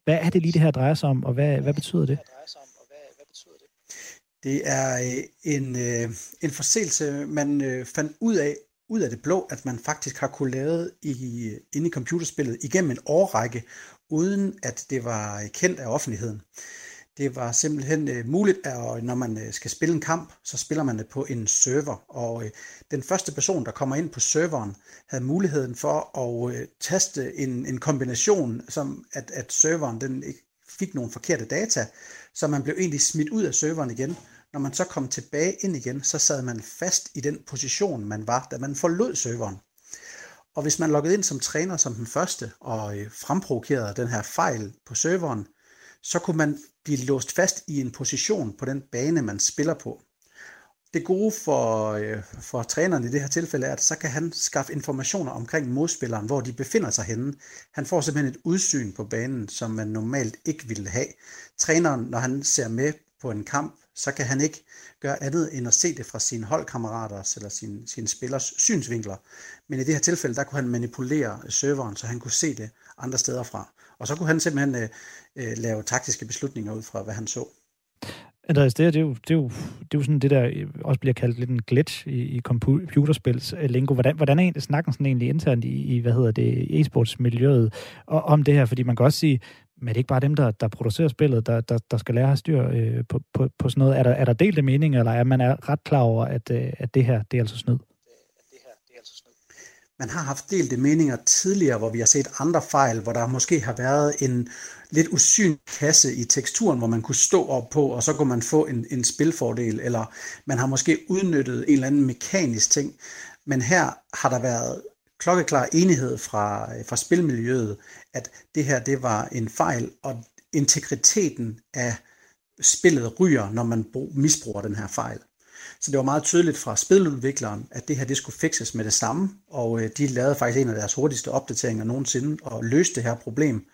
hvad er det lige, det her drejer sig om, og hvad, hvad betyder det? Det er øh, en, øh, en forseelse, man øh, fandt ud af, ud af det blå, at man faktisk har kunne lave i, inde i computerspillet igennem en årrække, uden at det var kendt af offentligheden. Det var simpelthen øh, muligt, at øh, når man øh, skal spille en kamp, så spiller man det på en server. Og øh, den første person, der kommer ind på serveren, havde muligheden for at øh, taste en, en kombination, som at, at serveren den ikke fik nogle forkerte data, så man blev egentlig smidt ud af serveren igen. Når man så kom tilbage ind igen, så sad man fast i den position, man var, da man forlod serveren. Og hvis man loggede ind som træner som den første og øh, fremprovokerede den her fejl på serveren, så kunne man blive låst fast i en position på den bane, man spiller på. Det gode for, øh, for træneren i det her tilfælde er, at så kan han skaffe informationer omkring modspilleren, hvor de befinder sig henne. Han får simpelthen et udsyn på banen, som man normalt ikke ville have. Træneren, når han ser med på en kamp, så kan han ikke gøre andet end at se det fra sine holdkammeraters eller sine, sine spillers synsvinkler. Men i det her tilfælde, der kunne han manipulere serveren, så han kunne se det andre steder fra. Og så kunne han simpelthen øh, øh, lave taktiske beslutninger ud fra, hvad han så. Andreas, det, er, det, er jo, det, er jo, det er jo sådan det, der øh, også bliver kaldt lidt en glitch i, i computerspils øh, lingo. Hvordan, hvordan er egentlig snakken sådan egentlig internt i, i hvad hedder det, e-sportsmiljøet og, om det her? Fordi man kan også sige, men det er ikke bare dem, der, der producerer spillet, der, der, der skal lære at have styr øh, på, på, på sådan noget. Er der, er der delte meninger, eller er man er ret klar over, at, øh, at det her, det er altså snyd? Man har haft delte meninger tidligere, hvor vi har set andre fejl, hvor der måske har været en lidt usynlig kasse i teksturen, hvor man kunne stå op på, og så kunne man få en, en spilfordel, eller man har måske udnyttet en eller anden mekanisk ting. Men her har der været klokkeklar enighed fra, fra spilmiljøet, at det her det var en fejl, og integriteten af spillet ryger, når man misbruger den her fejl. Så det var meget tydeligt fra spiludvikleren, at det her det skulle fikses med det samme, og øh, de lavede faktisk en af deres hurtigste opdateringer nogensinde og løste det her problem.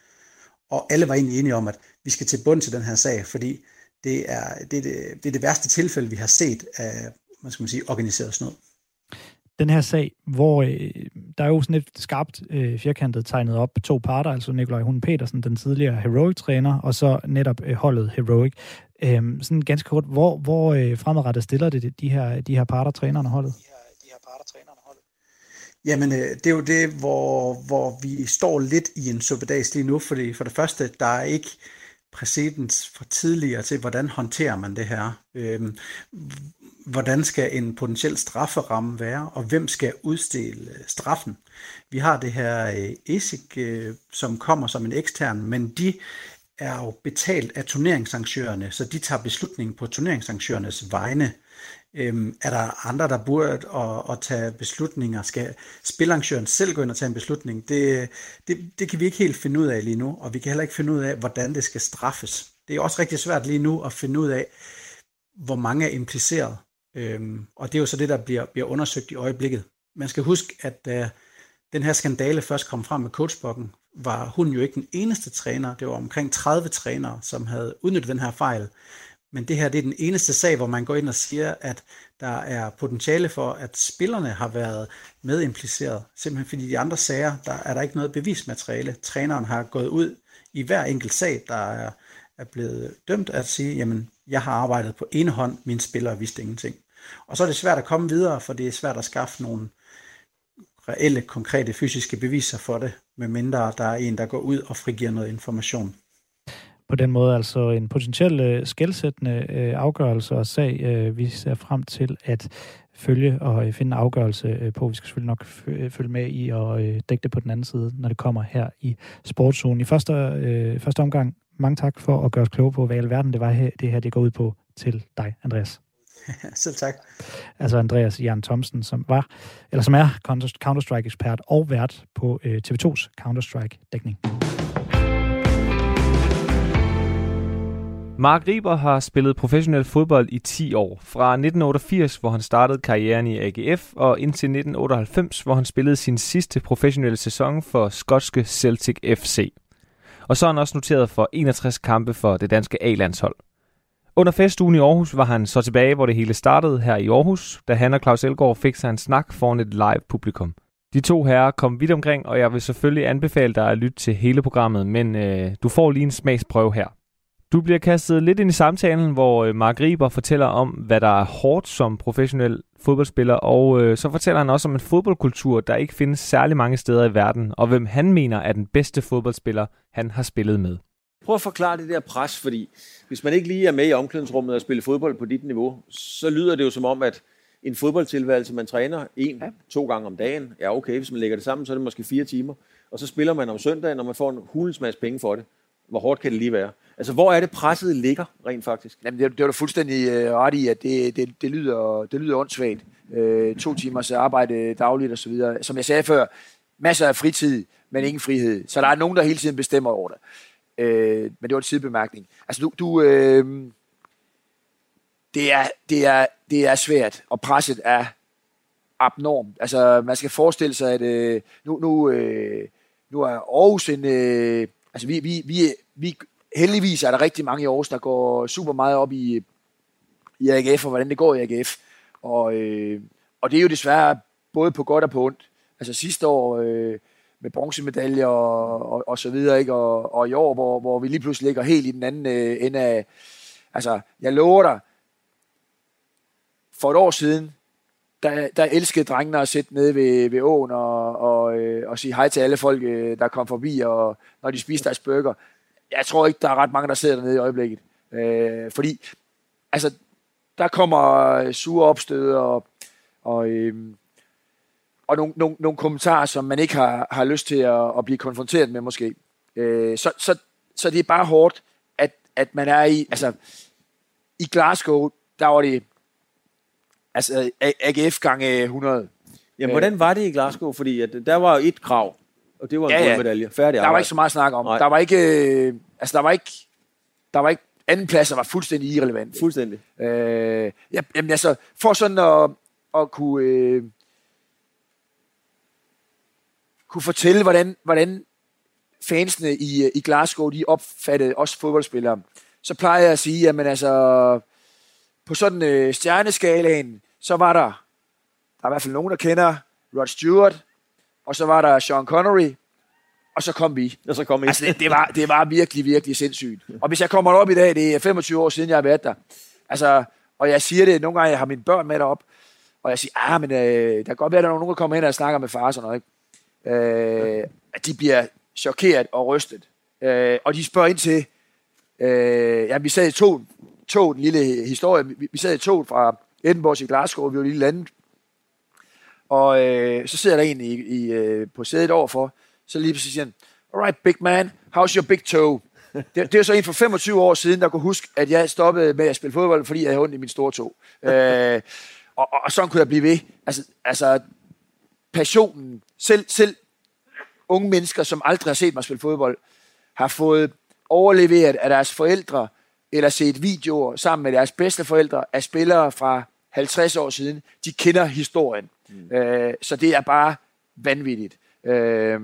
Og alle var egentlig enige om, at vi skal til bund til den her sag, fordi det er det, er det, det, er det værste tilfælde, vi har set af man skal man sige, organiseret snyd den her sag, hvor øh, der er jo sådan et skarpt øh, firkantet tegnet op to parter, altså Nikolaj Hun Petersen, den tidligere Heroic-træner, og så netop øh, holdet Heroic. Øhm, sådan ganske kort, hvor, hvor øh, fremadrettet stiller det de her, de her parter, trænerne holdet? De her, parter, trænerne holdet? Jamen, øh, det er jo det, hvor, hvor vi står lidt i en suppedags lige nu, fordi for det første, der er ikke præcedens for tidligere til, hvordan håndterer man det her. Øhm, hvordan skal en potentiel strafferamme være, og hvem skal udstille øh, straffen. Vi har det her øh, ESIC, øh, som kommer som en ekstern, men de er jo betalt af turneringsarrangørerne, så de tager beslutningen på turneringsarrangørernes vegne. Øhm, er der andre, der burde at, at tage beslutninger? Skal spilarrangøren selv gå ind og tage en beslutning? Det, det, det kan vi ikke helt finde ud af lige nu, og vi kan heller ikke finde ud af, hvordan det skal straffes. Det er også rigtig svært lige nu at finde ud af, hvor mange er impliceret. Øhm, og det er jo så det, der bliver, bliver undersøgt i øjeblikket. Man skal huske, at da den her skandale først kom frem med coachbokken, var hun jo ikke den eneste træner. Det var omkring 30 trænere, som havde udnyttet den her fejl. Men det her det er den eneste sag, hvor man går ind og siger, at der er potentiale for, at spillerne har været medimpliceret. Simpelthen fordi de andre sager, der er der ikke noget bevismateriale. Træneren har gået ud i hver enkelt sag, der er, er blevet dømt at sige, jamen, jeg har arbejdet på ene hånd, mine spillere vidste ingenting. Og så er det svært at komme videre, for det er svært at skaffe nogle reelle, konkrete fysiske beviser for det, medmindre der er en, der går ud og frigiver noget information. På den måde altså en potentiel øh, skældsættende øh, afgørelse og sag, øh, vi ser frem til at følge og øh, finde en afgørelse øh, på. Vi skal selvfølgelig nok øh, følge med i og dække det på den anden side, når det kommer her i sportszonen. I første, øh, første omgang, mange tak for at gøre os kloge på, hvad i alverden det var her, det her det går ud på til dig, Andreas. Selv tak. Altså Andreas Jan Thomsen, som var, eller som er Counter-Strike-ekspert og vært på øh, TV2's Counter-Strike-dækning. Mark Riber har spillet professionel fodbold i 10 år. Fra 1988, hvor han startede karrieren i AGF, og indtil 1998, hvor han spillede sin sidste professionelle sæson for skotske Celtic FC. Og så er han også noteret for 61 kampe for det danske A-landshold. Under festugen i Aarhus var han så tilbage, hvor det hele startede her i Aarhus, da han og Claus Elgaard fik sig en snak foran et live publikum. De to herrer kom vidt omkring, og jeg vil selvfølgelig anbefale dig at lytte til hele programmet, men øh, du får lige en smagsprøve her. Du bliver kastet lidt ind i samtalen, hvor øh, Mark Riber fortæller om, hvad der er hårdt som professionel fodboldspiller, og øh, så fortæller han også om en fodboldkultur, der ikke findes særlig mange steder i verden, og hvem han mener er den bedste fodboldspiller, han har spillet med. Prøv at forklare det der pres, fordi hvis man ikke lige er med i omklædningsrummet og spiller fodbold på dit niveau, så lyder det jo som om, at en fodboldtilværelse, man træner en, ja. to gange om dagen, er okay. Hvis man lægger det sammen, så er det måske fire timer. Og så spiller man om søndagen, når man får en hulens masse penge for det. Hvor hårdt kan det lige være? Altså, hvor er det presset ligger, rent faktisk? Jamen, det, det var du fuldstændig øh, ret i, at det, det, det, lyder, det lyder åndssvagt. Øh, to timers arbejde dagligt osv. Som jeg sagde før, masser af fritid, men ingen frihed. Så der er nogen, der hele tiden bestemmer over det. Øh, men det var en sidebemærkning. Altså, du, du øh, det, er, det, er, det er svært, og presset er abnormt. Altså, man skal forestille sig, at øh, nu, nu, øh, nu er Aarhus en... Øh, altså, vi, vi, vi, vi, heldigvis er der rigtig mange i Aarhus, der går super meget op i, i AGF, og hvordan det går i AGF. Og, øh, og det er jo desværre både på godt og på ondt. Altså sidste år, øh, med bronzemedaljer og, og, og så videre, ikke? Og, og i år, hvor, hvor vi lige pludselig ligger helt i den anden øh, ende af... Altså, jeg lover dig, for et år siden, der, der elskede drengene at sætte nede ved, ved åen og, og, øh, og sige hej til alle folk, øh, der kom forbi, og når de spiste deres burger. Jeg tror ikke, der er ret mange, der sidder dernede i øjeblikket. Øh, fordi, altså, der kommer sure opstød og, og øh, og nogle, nogle, nogle kommentarer, som man ikke har, har lyst til at, at blive konfronteret med måske. Øh, så, så, så det er bare hårdt, at, at man er i, altså i Glasgow, der var det altså AGF gange 100. Jamen, hvordan var det i Glasgow? Fordi at der var jo et krav, og det var en Ja, ja, guldmedalje. Færdig Der var arbejde. ikke så meget at snakke om. Nej. Der var ikke, øh, altså der var ikke, der var ikke, andenpladser var fuldstændig irrelevant. Fuldstændig. Øh, ja, jamen altså, for sådan at, at kunne, øh, kunne fortælle, hvordan, hvordan fansene i, øh, i Glasgow, de opfattede os fodboldspillere, så plejer jeg at sige, jamen altså, på sådan øh, stjerneskalaen, så var der, der er i hvert fald nogen, der kender Rod Stewart, og så var der Sean Connery, og så kom vi. Og så kom I. Altså, det, det, var, det var virkelig, virkelig sindssygt. Og hvis jeg kommer op i dag, det er 25 år siden, jeg har været der. Altså, og jeg siger det, nogle gange, jeg har mine børn med derop, og jeg siger, ah, men øh, der kan godt være, at der er nogen, der kommer hen og snakker med far og sådan noget, ikke? Øh, at de bliver chokeret og rystet. Øh, og de spørger ind til, øh, ja, vi sad i toget, toget, en lille historie, vi, vi sad i toget fra Edinburgh til Glasgow, vi var lige landet, og øh, så sidder der en i, i, øh, på sædet overfor, så lige præcis siger han, alright, big man, how's your big toe? Det, det er så en for 25 år siden, der kunne huske, at jeg stoppede med at spille fodbold, fordi jeg havde ondt i min store tog. Øh, og, og, og sådan kunne jeg blive ved. Altså, altså passionen, selv, selv unge mennesker, som aldrig har set mig spille fodbold, har fået overleveret af deres forældre, eller set videoer sammen med deres bedste forældre af spillere fra 50 år siden. De kender historien. Mm. Øh, så det er bare vanvittigt. Øh,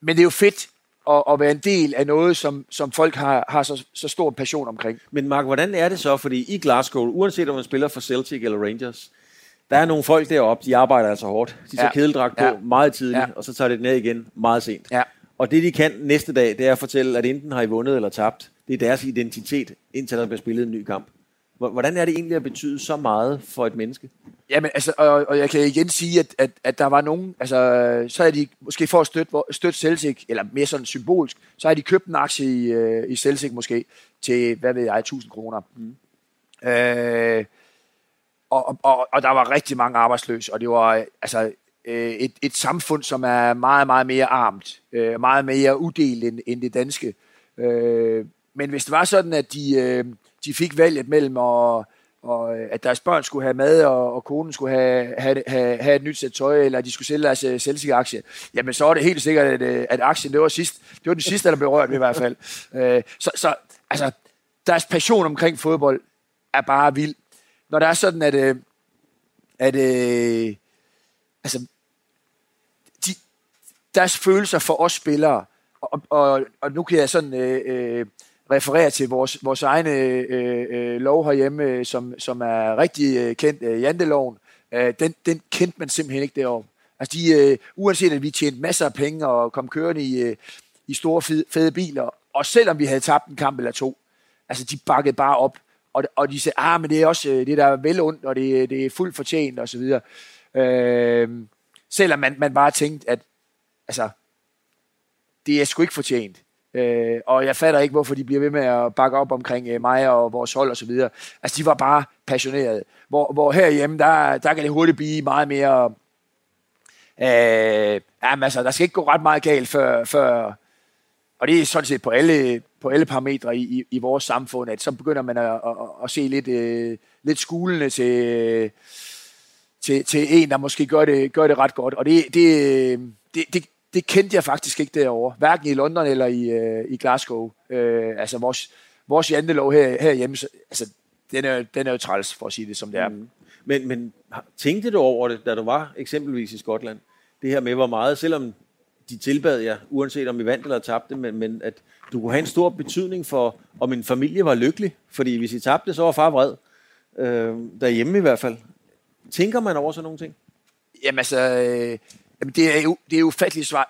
men det er jo fedt at, at være en del af noget, som, som folk har, har så, så stor passion omkring. Men Mark, hvordan er det så? Fordi i Glasgow, uanset om man spiller for Celtic eller Rangers, der er nogle folk deroppe, de arbejder altså hårdt. De tager Ja. kedeldragt på Ja. meget tidligt, Ja. og så tager det ned igen meget sent. Ja. Og det, de kan næste dag, det er at fortælle, at enten har I vundet eller tabt. Det er deres identitet, indtil der bliver spillet en ny kamp. Hvor- Hvordan er det egentlig at betyde så meget for et menneske? Jamen, altså, og, og jeg kan igen sige, at, at, at der var nogen, altså, så havde de måske for at støtte, støtte Celtic, eller mere sådan symbolsk, så havde de købt en aktie i, øh, i Celtic måske, til, hvad ved jeg, 1000 kroner. Mm. Øh, og, og, og der var rigtig mange arbejdsløse, og det var øh, altså, øh, et, et samfund, som er meget, meget mere armt, øh, meget mere uddelt end, end det danske. Øh, men hvis det var sådan, at de, øh, de fik valget mellem, og, og at deres børn skulle have mad, og, og konen skulle have, have, have, have et nyt sæt tøj, eller de skulle sælge deres øh, aktie, jamen så var det helt sikkert, at, øh, at aktien, det var, sidst, det var den sidste, der blev rørt i hvert fald. Øh, så, så altså, deres passion omkring fodbold er bare vild. Når der er sådan, at, øh, at øh, altså, de, deres følelser for os spillere, og, og, og nu kan jeg sådan øh, øh, referere til vores, vores egne øh, øh, lov herhjemme, øh, som, som er rigtig øh, kendt, øh, janteloven, øh, den, den kendte man simpelthen ikke derovre. Altså de, øh, uanset at vi tjente masser af penge og kom kørende i, øh, i store fede, fede biler, og selvom vi havde tabt en kamp eller to, altså de bakkede bare op, og, og de sagde, ah, men det er også øh, det der er vel ondt, og det, det er fuldt fortjent, og så videre. Øh, selvom man, man bare tænkte, at altså, det er sgu ikke fortjent. Øh, og jeg fatter ikke, hvorfor de bliver ved med at bakke op omkring øh, mig og vores hold og så videre. Altså, de var bare passionerede. Hvor, hvor herhjemme, der, der kan det hurtigt blive meget mere... Øh, jamen, altså, der skal ikke gå ret meget galt, før, før og det er sådan set på alle, på alle parametre i, i, i vores samfund, at så begynder man at, at, at se lidt, øh, lidt skulende til, til, til en, der måske gør det, gør det ret godt. Og det, det, øh, det, det, det kendte jeg faktisk ikke derovre, hverken i London eller i, øh, i Glasgow. Øh, altså vores, vores jantelov her, herhjemme, så- altså, den er, den er jo træls, for at sige det som det er. Mm. Men, men tænkte du over det, da du var eksempelvis i Skotland? Det her med, hvor meget, selvom de tilbad jer, uanset om I vandt eller tabte, men, men at du kunne have en stor betydning for, om en familie var lykkelig. Fordi hvis I tabte, så var far vred. Øh, derhjemme i hvert fald. Tænker man over sådan nogle ting? Jamen altså, øh, jamen det, er jo, det er jo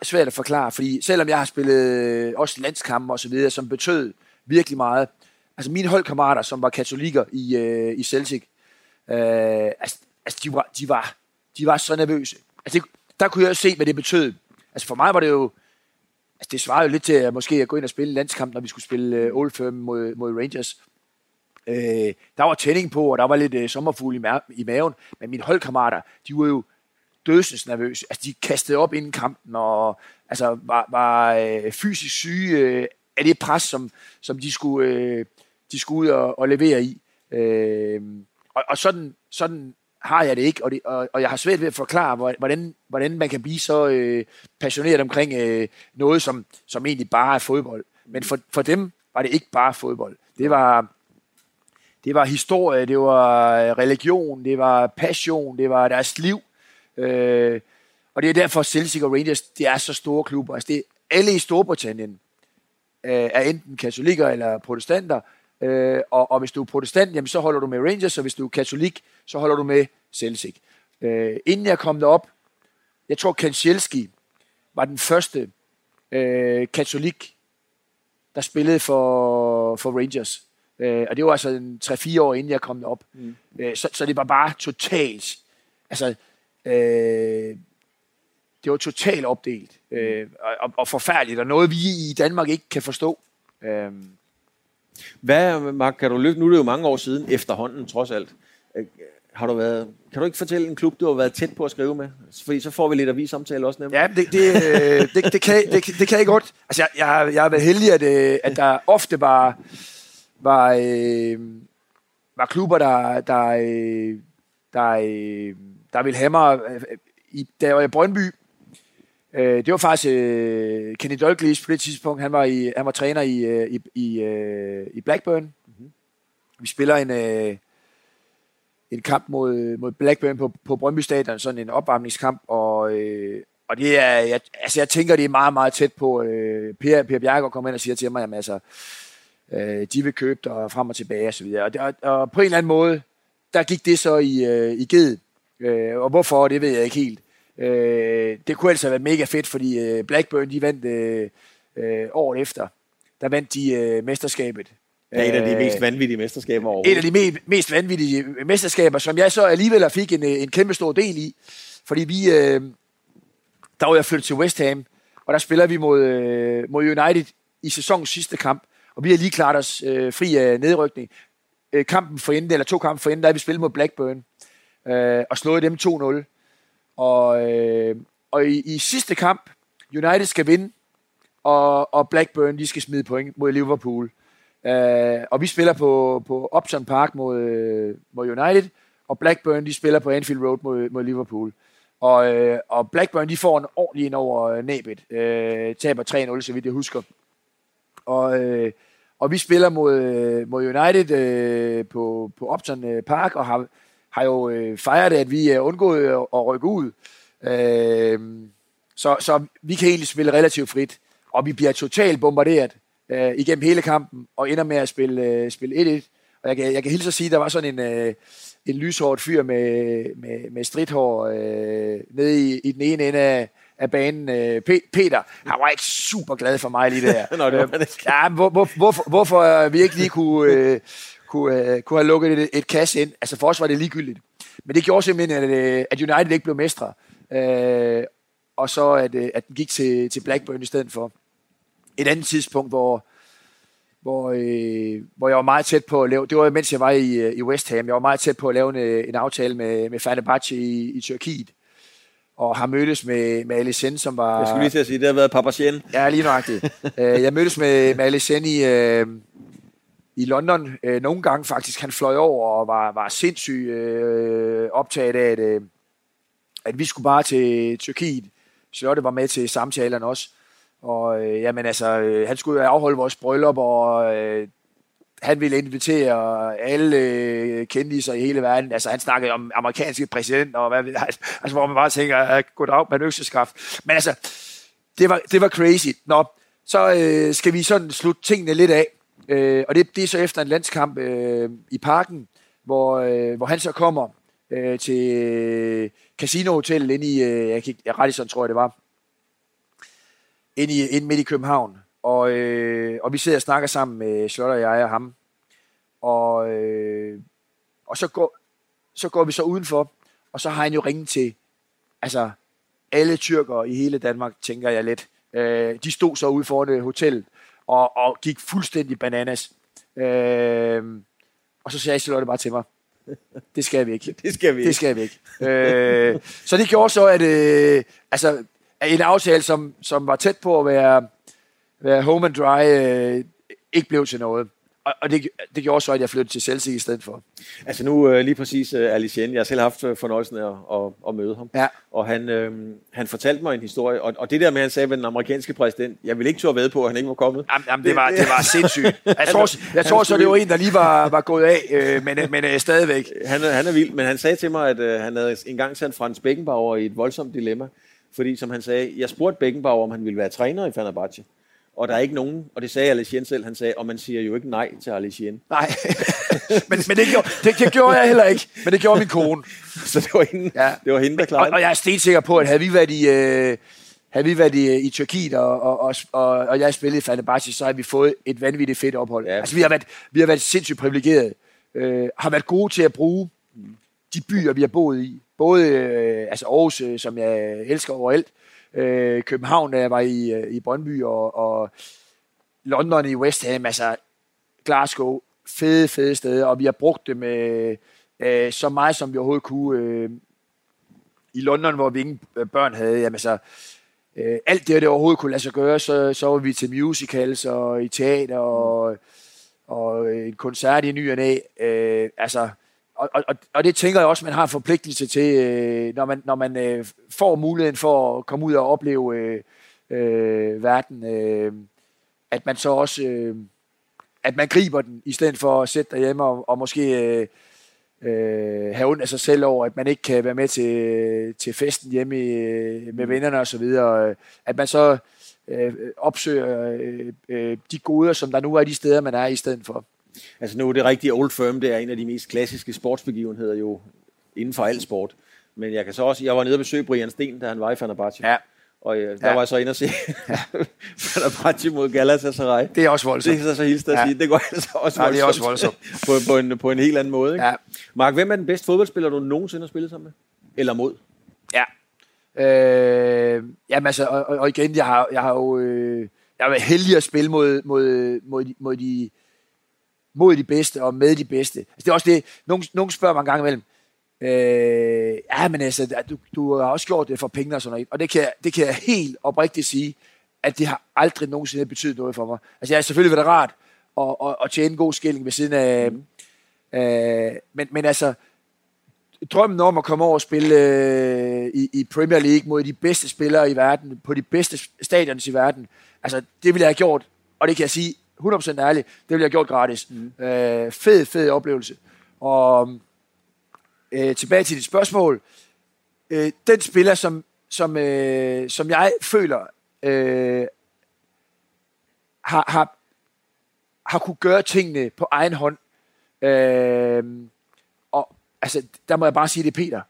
svært at forklare, fordi selvom jeg har spillet øh, også landskampe og så videre, som betød virkelig meget, altså mine holdkammerater, som var katolikker i, øh, i Celtic, øh, altså, altså de, var, de, var, de var så nervøse. Altså det, der kunne jeg se, hvad det betød. Altså for mig var det jo, altså det svarede jo lidt til at måske at gå ind og spille landskamp, når vi skulle spille øh, Old Firm mod, mod Rangers. Øh, der var tænding på, og der var lidt øh, sommerfugl i, ma- i maven, men mine holdkammerater, de var jo dødsens nervøse. Altså, de kastede op inden kampen, og altså, var, var øh, fysisk syge øh, af det pres, som, som de, skulle, øh, de skulle ud og, og levere i. Øh, og, og sådan, sådan har jeg det ikke, og, det, og, og jeg har svært ved at forklare, hvordan, hvordan man kan blive så øh, passioneret omkring øh, noget, som, som egentlig bare er fodbold. Men for, for dem var det ikke bare fodbold. Det var, det var historie, det var øh, religion, det var passion, det var deres liv. Øh, og det er derfor Celtic og Rangers, det er så store klubber. Altså det, alle i Storbritannien øh, er enten katolikker eller protestanter, øh, og, og hvis du er protestant, jamen, så holder du med Rangers, og hvis du er katolik, så holder du med Celtic. Øh, inden jeg kom derop, jeg tror Kanchelski var den første øh, katolik, der spillede for, for Rangers. Øh, og det var altså en 3-4 år inden jeg kom derop. Mm. Øh, så, så det var bare totalt, altså, øh, det var totalt opdelt øh, og, og forfærdeligt, og noget vi i Danmark ikke kan forstå. Øh, Hvad, Mark, kan du løfte, nu er det jo mange år siden, efterhånden trods alt. Har du været, kan du ikke fortælle en klub, du har været tæt på at skrive med? Fordi så får vi lidt avisomtale også nemlig. Ja, det, det, øh, det, det, kan, det, det kan jeg godt. Altså, jeg, jeg, jeg har været heldig, at, øh, at der ofte var, var, øh, var klubber, der, der, øh, der, øh, der ville have mig. I, da jeg var i Brøndby, øh, det var faktisk øh, Kenny Dalglish på det tidspunkt. Han var, i, han var træner i, i, i, øh, i Blackburn. Mm-hmm. Vi spiller en... Øh, en kamp mod, mod Blackburn på, på Brøndby Stadion, sådan en opvarmningskamp, og, øh, og det er, jeg, altså jeg tænker, det er meget, meget tæt på, øh, Per, per Bjergaard kommer ind og siger til mig, jamen altså, øh, de vil købe dig frem og tilbage og så videre, og, og, og på en eller anden måde, der gik det så i, øh, i ged, øh, og hvorfor, det ved jeg ikke helt. Øh, det kunne altså være mega fedt, fordi øh, Blackburn, de vandt øh, øh, året efter, der vandt de øh, mesterskabet. Er et af de Øh, mest vanvittige mesterskaber et overhovedet. af de me- mest vanvittige mesterskaber, som jeg så alligevel fik en, øh, en kæmpe stor del i. Fordi vi, øh, der var jeg flyttet til West Ham, og der spiller vi mod, øh, mod United i sæsonens sidste kamp, og vi har lige klaret os øh, fri af nedrykning. Øh, kampen for enden, eller to kampe for enden, der er vi spillet mod Blackburn, øh, og slået dem 2-0. Og, øh, og i, i sidste kamp, United skal vinde, og, og Blackburn, de skal smide point mod Liverpool. Uh, og vi spiller på, på Upton Park mod, mod United, og Blackburn de spiller på Anfield Road mod, mod Liverpool. Og, øh, og Blackburn de får en ordentlig ind over øh, næbet. Øh, taber 3-0, så vidt jeg husker. Og, øh, og vi spiller mod, øh, mod United øh, på, på Upton øh, Park, og har, har jo øh, fejret, at vi er undgået at, at rykke ud. Øh, så, så vi kan egentlig spille relativt frit, og vi bliver totalt bombarderet øh, igennem hele kampen, og ender med at spille, øh, spille 1-1. Og jeg kan, jeg kan hilse at sige, at der var sådan en, øh, en lyshåret fyr med, med, med stridthår øh, nede i, i den ene ende af, af banen. Øh, Pe- Peter, han var ikke super glad for mig lige der. Nå, det var ikke. ja, hvor, hvor, hvorfor, hvorfor vi ikke lige kunne, øh, kunne, øh, kunne have lukket et, et kasse ind. Altså for os var det ligegyldigt. Men det gjorde simpelthen, at, øh, at United ikke blev mestre. Øh, og så at, øh, at den gik til, til Blackburn i stedet for. Et andet tidspunkt, hvor, hvor, øh, hvor jeg var meget tæt på at lave, det var mens jeg var i, øh, i West Ham, jeg var meget tæt på at lave en, øh, en aftale med, med Fenerbahce i, i Tyrkiet, og har mødtes med, med Alicen, som var... Jeg skulle lige til at sige, det har været Papacien. Ja, lige nøjagtigt. Øh, jeg mødtes med, med Alicen i, øh, i London øh, nogle gange faktisk. Han fløj over og var, var sindssygt øh, optaget af, at, øh, at vi skulle bare til Tyrkiet. Charlotte var med til samtalerne også. Og øh, jamen altså, øh, han skulle jo afholde vores bryllup, og øh, han ville invitere alle øh, kendtiser i hele verden. Altså, han snakkede om amerikanske præsident, og hvad ved jeg. Altså, hvor man bare tænker, goddag, man økseskaft. Men altså, det var, det var crazy. Nå, så øh, skal vi sådan slutte tingene lidt af. Øh, og det, det er så efter en landskamp øh, i parken, hvor, øh, hvor han så kommer øh, til Casino Hotel inde i, øh, jeg kan ikke, Radisson tror jeg det var, inde, i, inde midt i København. Og, øh, og vi sidder og snakker sammen med Slot og jeg og ham. Og, øh, og så, går, så går vi så udenfor, og så har han jo ringet til altså, alle tyrkere i hele Danmark, tænker jeg lidt. Øh, de stod så ude foran et hotel og, og gik fuldstændig bananas. Øh, og så sagde Charlotte bare til mig, det skal vi ikke. Det skal vi Det ikke. skal vi ikke. øh, så det gjorde så, at øh, altså, en aftale, som, som var tæt på at være, være home and dry, øh, ikke blev til noget. og, og det, det gjorde så, at jeg flyttede til Chelsea i stedet for. Altså nu øh, lige præcis uh, Alicien, jeg har selv haft øh, fornøjelsen af at, at, at møde ham. Ja. Og han, øh, han fortalte mig en historie, og, og det der med, at han sagde ved den amerikanske præsident, jeg vil ikke turde ved på, at han ikke var kommet. Jamen, jamen det, var, det var sindssygt. Jeg tror, jeg tror så, det var en, der lige var, var gået af, øh, men, men øh, stadigvæk. Han, han er vild, men han sagde til mig, at øh, han havde engang sendt Frans Beckenbauer i et voldsomt dilemma. Fordi som han sagde, jeg spurgte Beckenbauer, om han ville være træner i Fenerbahce. Og der er ikke nogen, og det sagde Alicien selv, han sagde, og man siger jo ikke nej til Alicien. Nej, men, men det, gjorde, det, det gjorde jeg heller ikke, men det gjorde min kone. Så det var hende, ja. det var hende der og, klarede og jeg er stensikker på, at havde vi været i, øh, havde vi været i, i Tyrkiet, og, og, og, og, og jeg spillede i Fenerbahce, så har vi fået et vanvittigt fedt ophold. Ja. Altså, vi har været, vi har været sindssygt privilegerede. Øh, har været gode til at bruge de byer, vi har boet i. Både øh, altså Aarhus, øh, som jeg elsker overalt, øh, København, da jeg var i, øh, i Brøndby, og, og London i West Ham, altså Glasgow, fede, fede steder, og vi har brugt dem øh, øh, så meget, som vi overhovedet kunne. Øh, I London, hvor vi ingen øh, børn havde, jamen så øh, alt det, der overhovedet kunne lade sig gøre, så, så var vi til musicals og i teater og, og en koncert i ny og næ. Øh, altså, og, og, og det tænker jeg også, man har en forpligtelse til, øh, når man, når man øh, får muligheden for at komme ud og opleve øh, øh, verden, øh, at man så også øh, at man griber den, i stedet for at sætte derhjemme og, og måske øh, øh, have ondt af sig selv over, at man ikke kan være med til, til festen hjemme i, øh, med vennerne osv., at man så øh, opsøger øh, øh, de goder, som der nu er de steder, man er i stedet for. Altså nu er det rigtige Old Firm, det er en af de mest klassiske sportsbegivenheder jo inden for al sport. Men jeg kan så også, jeg var nede og besøge Brian Sten, da han var i Fenerbahce. Ja. Og øh, der Ja. var jeg så inde og se Fenerbahce mod Galatasaray. Det er også voldsomt. Det er så, så hilst at Ja. sige. Det går altså også Ja, det er også voldsomt. på, på, en, på en helt anden måde. Ikke? Ja. Mark, hvem er den bedste fodboldspiller, du nogensinde har spillet sammen med? Eller mod? Ja. Øh, jamen altså, og, og- igen, jeg har, jeg har jo øh, jeg har været heldig at spille mod, mod, mod, de, mod, de, mod de bedste og med de bedste. Altså, det er også det, nogen, nogen spørger mig en gang imellem, øh, ja, men altså, du, du har også gjort det for penge og sådan noget, og det kan, jeg, det kan jeg helt oprigtigt sige, at det har aldrig nogensinde betydet noget for mig. Altså, jeg har selvfølgelig været rart at, at, at tjene en god skilling ved siden af, øh, men, men altså, drømmen om at komme over og spille øh, i, i Premier League mod de bedste spillere i verden, på de bedste stadions i verden, altså det ville jeg have gjort, og det kan jeg sige 100% ærligt, det ville jeg gjort gratis. Mm. Øh, fed, fed oplevelse. Og øh, tilbage til dit spørgsmål. Øh, den spiller, som, som, øh, som jeg føler øh, har, har, har kunne gøre tingene på egen hånd, øh, og altså, der må jeg bare sige, det er Peter.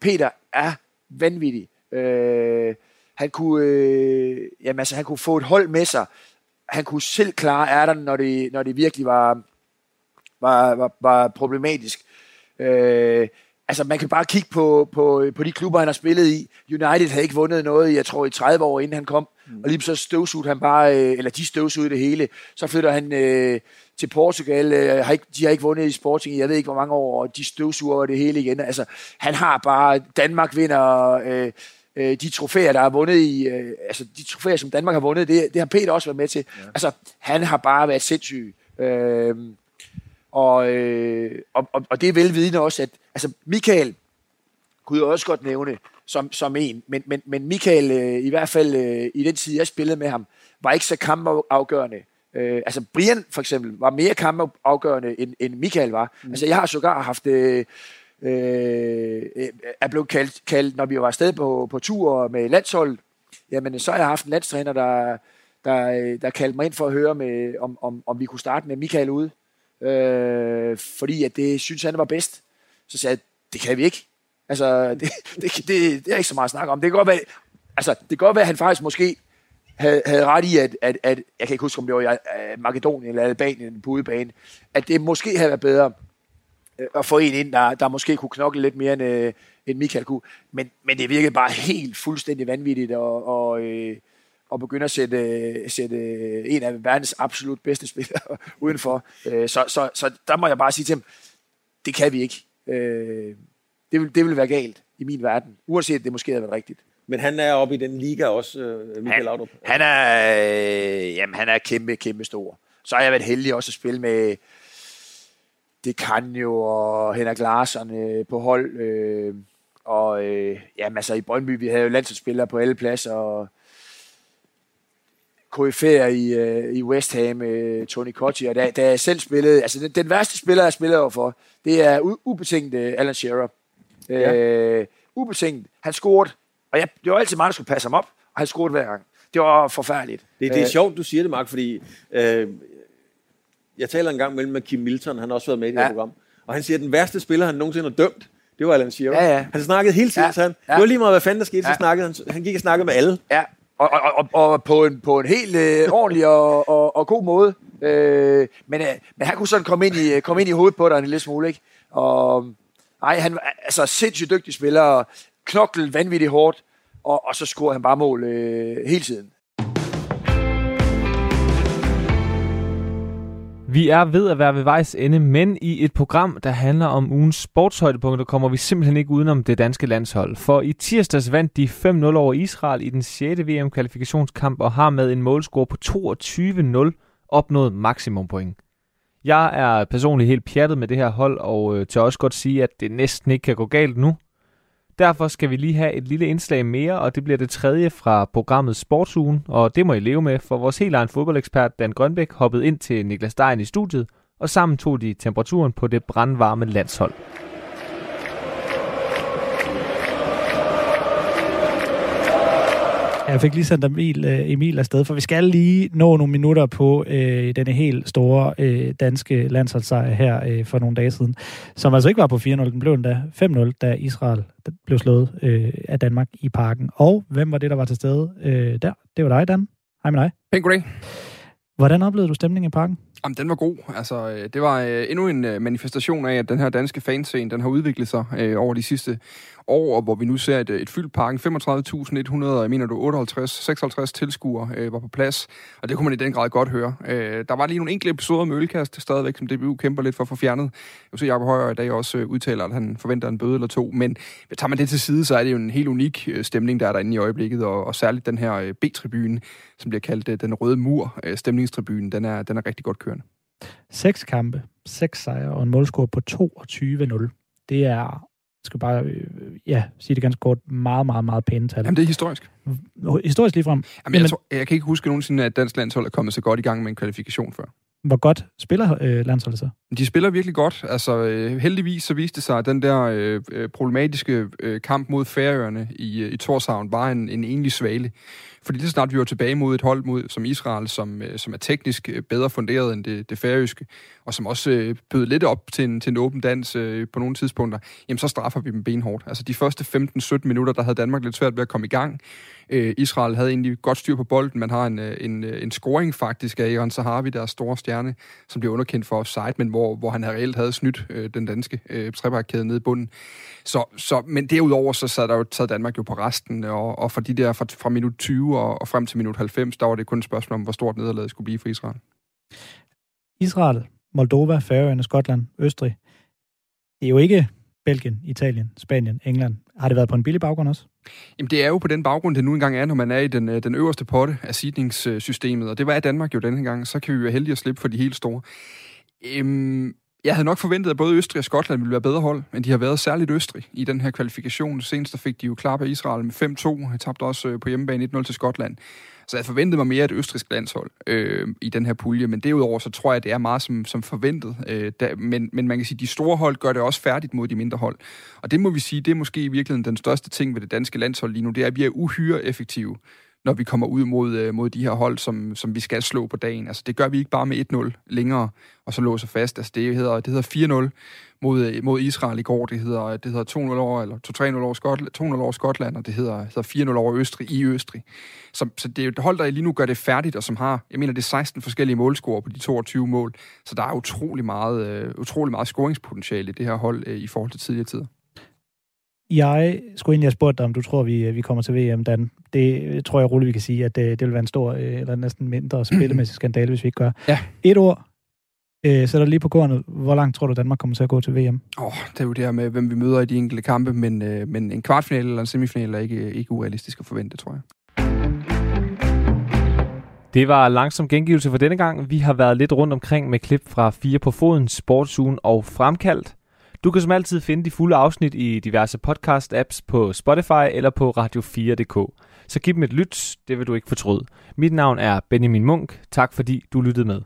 Peter er vanvittig. Øh, han kunne, øh, jamen, altså, han kunne få et hold med sig. Han kunne selv klare ærterne, når det, når det virkelig var, var, var, var problematisk. Øh, altså, man kan bare kigge på, på, på de klubber, han har spillet i. United havde ikke vundet noget, jeg tror, i 30 år, inden han kom. Mm. Og lige så støvsugede han bare, øh, eller de støvsugede det hele. Så flytter han øh, til Portugal. Øh, har ikke, de har ikke vundet i Sporting jeg ved ikke, hvor mange år, og de støvsuger det hele igen. Altså, han har bare, Danmark vinder øh, øh, de trofæer, der er vundet i, øh, altså de trofæer, som Danmark har vundet, det, det har Peter også været med til. Ja. Altså, han har bare været sindssyg. Øh, og, øh, og, og, og det er velvidende også, at altså Michael kunne jeg også godt nævne som, som en, men, men, men Michael, øh, i hvert fald øh, i den tid, jeg spillede med ham, var ikke så kampafgørende. Øh, altså Brian for eksempel var mere kampafgørende, end, end Michael var. Mm. Altså jeg har sågar haft... Øh, Øh, øh, er blevet kaldt, kaldt, når vi var afsted på, på tur med landshold, jamen så har jeg haft en landstræner, der, der, øh, der kaldte mig ind for at høre, med, om, om, om vi kunne starte med Michael ude. Øh, fordi at det synes han var bedst. Så sagde jeg, det kan vi ikke. Altså, det, det, det, det er ikke så meget at snakke om. Det kan godt være, altså, det kan godt være at han faktisk måske havde, havde ret i, at, at, at, jeg kan ikke huske, om det var i øh, Makedonien eller Albanien på udebane, at det måske havde været bedre at få en ind, der, der måske kunne knokle lidt mere, end, øh, end Michael kunne. Men, men det virkede bare helt fuldstændig vanvittigt at, og, øh, at begynde at sætte, sætte en af verdens absolut bedste spillere udenfor. Øh, så, så, så der må jeg bare sige til ham, det kan vi ikke. Øh, det, vil, det vil være galt i min verden, uanset det måske havde været rigtigt. Men han er oppe i den liga også, øh, Michael Laudrup. Han er, øh, jamen, han er kæmpe, kæmpe stor. Så har jeg været heldig også at spille med det kan jo og Henrik Larsson øh, på hold. Øh, og øh, jamen, altså i Brøndby, vi havde jo landsholdsspillere på alle pladser, og KF'er i, øh, i West Ham, øh, Tony Kotti, og da, da jeg selv spillede, altså den, den værste spiller, jeg spillede overfor, det er u- ubetinget øh, Alan Shearer. Ja. Øh, ubetinget. Han scorede, og jeg, det var altid mig, der skulle passe ham op, og han scorede hver gang. Det var forfærdeligt. Det, det er Øh, sjovt, du siger det, Mark, fordi øh, jeg taler en gang mellem med Kim Milton, han har også været med i det ja. Her program, og han siger, at den værste spiller, han nogensinde har dømt, det var Alan Shearer. Ja, ja. Han snakkede hele tiden, ja. så han, Ja. det var lige meget, hvad fanden der skete, så Ja. snakkede han, han gik og snakkede med alle. Ja, og, og, og, og på, en, på en helt øh, ordentlig og, og, og god måde. Øh, men, øh, men han kunne sådan komme ind i, komme ind i hovedet på dig en lille smule, ikke? Og, ej, han var altså sindssygt dygtig spiller, knoklet vanvittigt hårdt, og, og så scorede han bare mål øh, hele tiden. Vi er ved at være ved vejs ende, men i et program, der handler om ugens sportshøjdepunkter, kommer vi simpelthen ikke udenom det danske landshold. For i tirsdags vandt de 5-0 over Israel i den 6. VM-kvalifikationskamp og har med en målscore på 22-0 opnået maksimumpoint. Jeg er personligt helt pjattet med det her hold, og øh, tør også godt sige, at det næsten ikke kan gå galt nu. Derfor skal vi lige have et lille indslag mere, og det bliver det tredje fra programmet Sportsugen, og det må I leve med, for vores helt egen fodboldekspert Dan Grønbæk hoppede ind til Niklas Stein i studiet, og sammen tog de temperaturen på det brandvarme landshold. Jeg fik lige sendt Emil, øh, Emil afsted, for vi skal lige nå nogle minutter på øh, denne helt store øh, danske landsholdssejr her øh, for nogle dage siden, som altså ikke var på 4-0, den blev endda 5-0, da Israel blev slået øh, af Danmark i parken. Og hvem var det, der var til stede øh, der? Det var dig, Dan. Hej med dig. Pænt goddag. Hvordan oplevede du stemningen i parken? Jamen, den var god. Altså, øh, det var øh, endnu en øh, manifestation af, at den her danske fanscene, den har udviklet sig øh, over de sidste år, og hvor vi nu ser et, et fyldt parken. 35.100, jeg mener du, 58, 56 tilskuere øh, var på plads, og det kunne man i den grad godt høre. Øh, der var lige nogle enkelte episoder med ølkast stadigvæk, som DBU kæmper lidt for at få fjernet. Jeg vil se, Jacob Højer i dag også øh, udtaler, at han forventer en bøde eller to, men tager man det til side, så er det jo en helt unik øh, stemning, der er derinde i øjeblikket, og, og særligt den her øh, B-tribune, som bliver kaldt øh, den røde mur, øh, stemningstribunen, den er, den er rigtig godt kørende. Seks kampe, seks sejre og en målscore på 22-0. Det er, skal bare øh, ja, sige det ganske kort, meget, meget, meget pæne tal. Jamen, det er historisk. Historisk ligefrem. Jamen, jeg, tror, jeg kan ikke huske nogensinde, at dansk landshold er kommet så godt i gang med en kvalifikation før. Hvor godt spiller øh, landsholdet så? De spiller virkelig godt. Altså, øh, heldigvis så viste det sig, at den der øh, øh, problematiske øh, kamp mod Færøerne i, øh, i Torshavn var en, en enlig svale. Fordi det snart vi var tilbage mod et hold mod, som Israel, som, øh, som er teknisk øh, bedre funderet end det, det færøske, og som også øh, bød lidt op til en, til en åben dans øh, på nogle tidspunkter, jamen så straffer vi dem benhårdt. Altså de første 15-17 minutter, der havde Danmark lidt svært ved at komme i gang. Øh, Israel havde egentlig godt styr på bolden. Man har en, øh, en, øh, en scoring faktisk af Iran Sahavi, deres store stjerne, som bliver underkendt for offside, men hvor, hvor han reelt havde snydt øh, den danske øh, trebakkæde nede i bunden. Så, så, men derudover så sad, der jo, sad Danmark jo på resten, øh, og, og for de der fra, fra minut 20 og, og frem til minut 90, der var det kun et spørgsmål om, hvor stort nederlaget skulle blive for Israel. Israel, Moldova, Færøerne, Skotland, Østrig. Det er jo ikke Belgien, Italien, Spanien, England. Har det været på en billig baggrund også? Jamen, det er jo på den baggrund, det nu engang er, når man er i den, øh, den øverste potte af seedningssystemet, og det var Danmark jo denne gang, så kan vi være heldige at slippe for de helt store. Øhm, jeg havde nok forventet, at både Østrig og Skotland ville være bedre hold, men de har været særligt Østrig i den her kvalifikation. Senest der fik de jo klar på Israel med 5-2. De tabte også øh, på hjemmebane 1-0 til Skotland. Så jeg forventede mig mere et østrisk landshold øh, i den her pulje, men derudover så tror jeg, at det er meget som, som forventet. Øh, der, men, men man kan sige, at de store hold gør det også færdigt mod de mindre hold. Og det må vi sige, det er måske i virkeligheden den største ting ved det danske landshold lige nu, det er, at vi er uhyre effektive når vi kommer ud mod, øh, mod de her hold, som, som vi skal slå på dagen. Altså, det gør vi ikke bare med 1-0 længere, og så låser fast. Altså, det hedder, det hedder 4-0 mod, øh, mod Israel i går. Det hedder, det hedder 2-0 over, eller 2-3-0 over Skotland, 2-0 over Skotland, og det hedder, hedder 4-0 over Østrig i Østrig. Så, så det er et hold, der lige nu gør det færdigt, og som har, jeg mener, det er 16 forskellige målscorer på de 22 mål. Så der er utrolig meget, øh, utrolig meget scoringspotentiale i det her hold øh, i forhold til tidligere tider. Jeg skulle egentlig have spurgt dig, om du tror, vi, vi kommer til VM, Dan. Det tror jeg roligt, vi kan sige, at det, det vil være en stor, øh, eller næsten mindre spillemæssig skandale, hvis vi ikke gør. Ja. Et ord, øh, sætter lige på kornet. Hvor langt tror du, Danmark kommer til at gå til VM? Åh, oh, det er jo det her med, hvem vi møder i de enkelte kampe, men, øh, men en kvartfinale eller en semifinale er ikke, ikke urealistisk at forvente, tror jeg. Det var langsom gengivelse for denne gang. Vi har været lidt rundt omkring med klip fra Fire på Foden, Sportsugen og Fremkaldt. Du kan som altid finde de fulde afsnit i diverse podcast-apps på Spotify eller på radio4.dk. Så giv dem et lyt, det vil du ikke fortryde. Mit navn er Benjamin Munk. Tak fordi du lyttede med.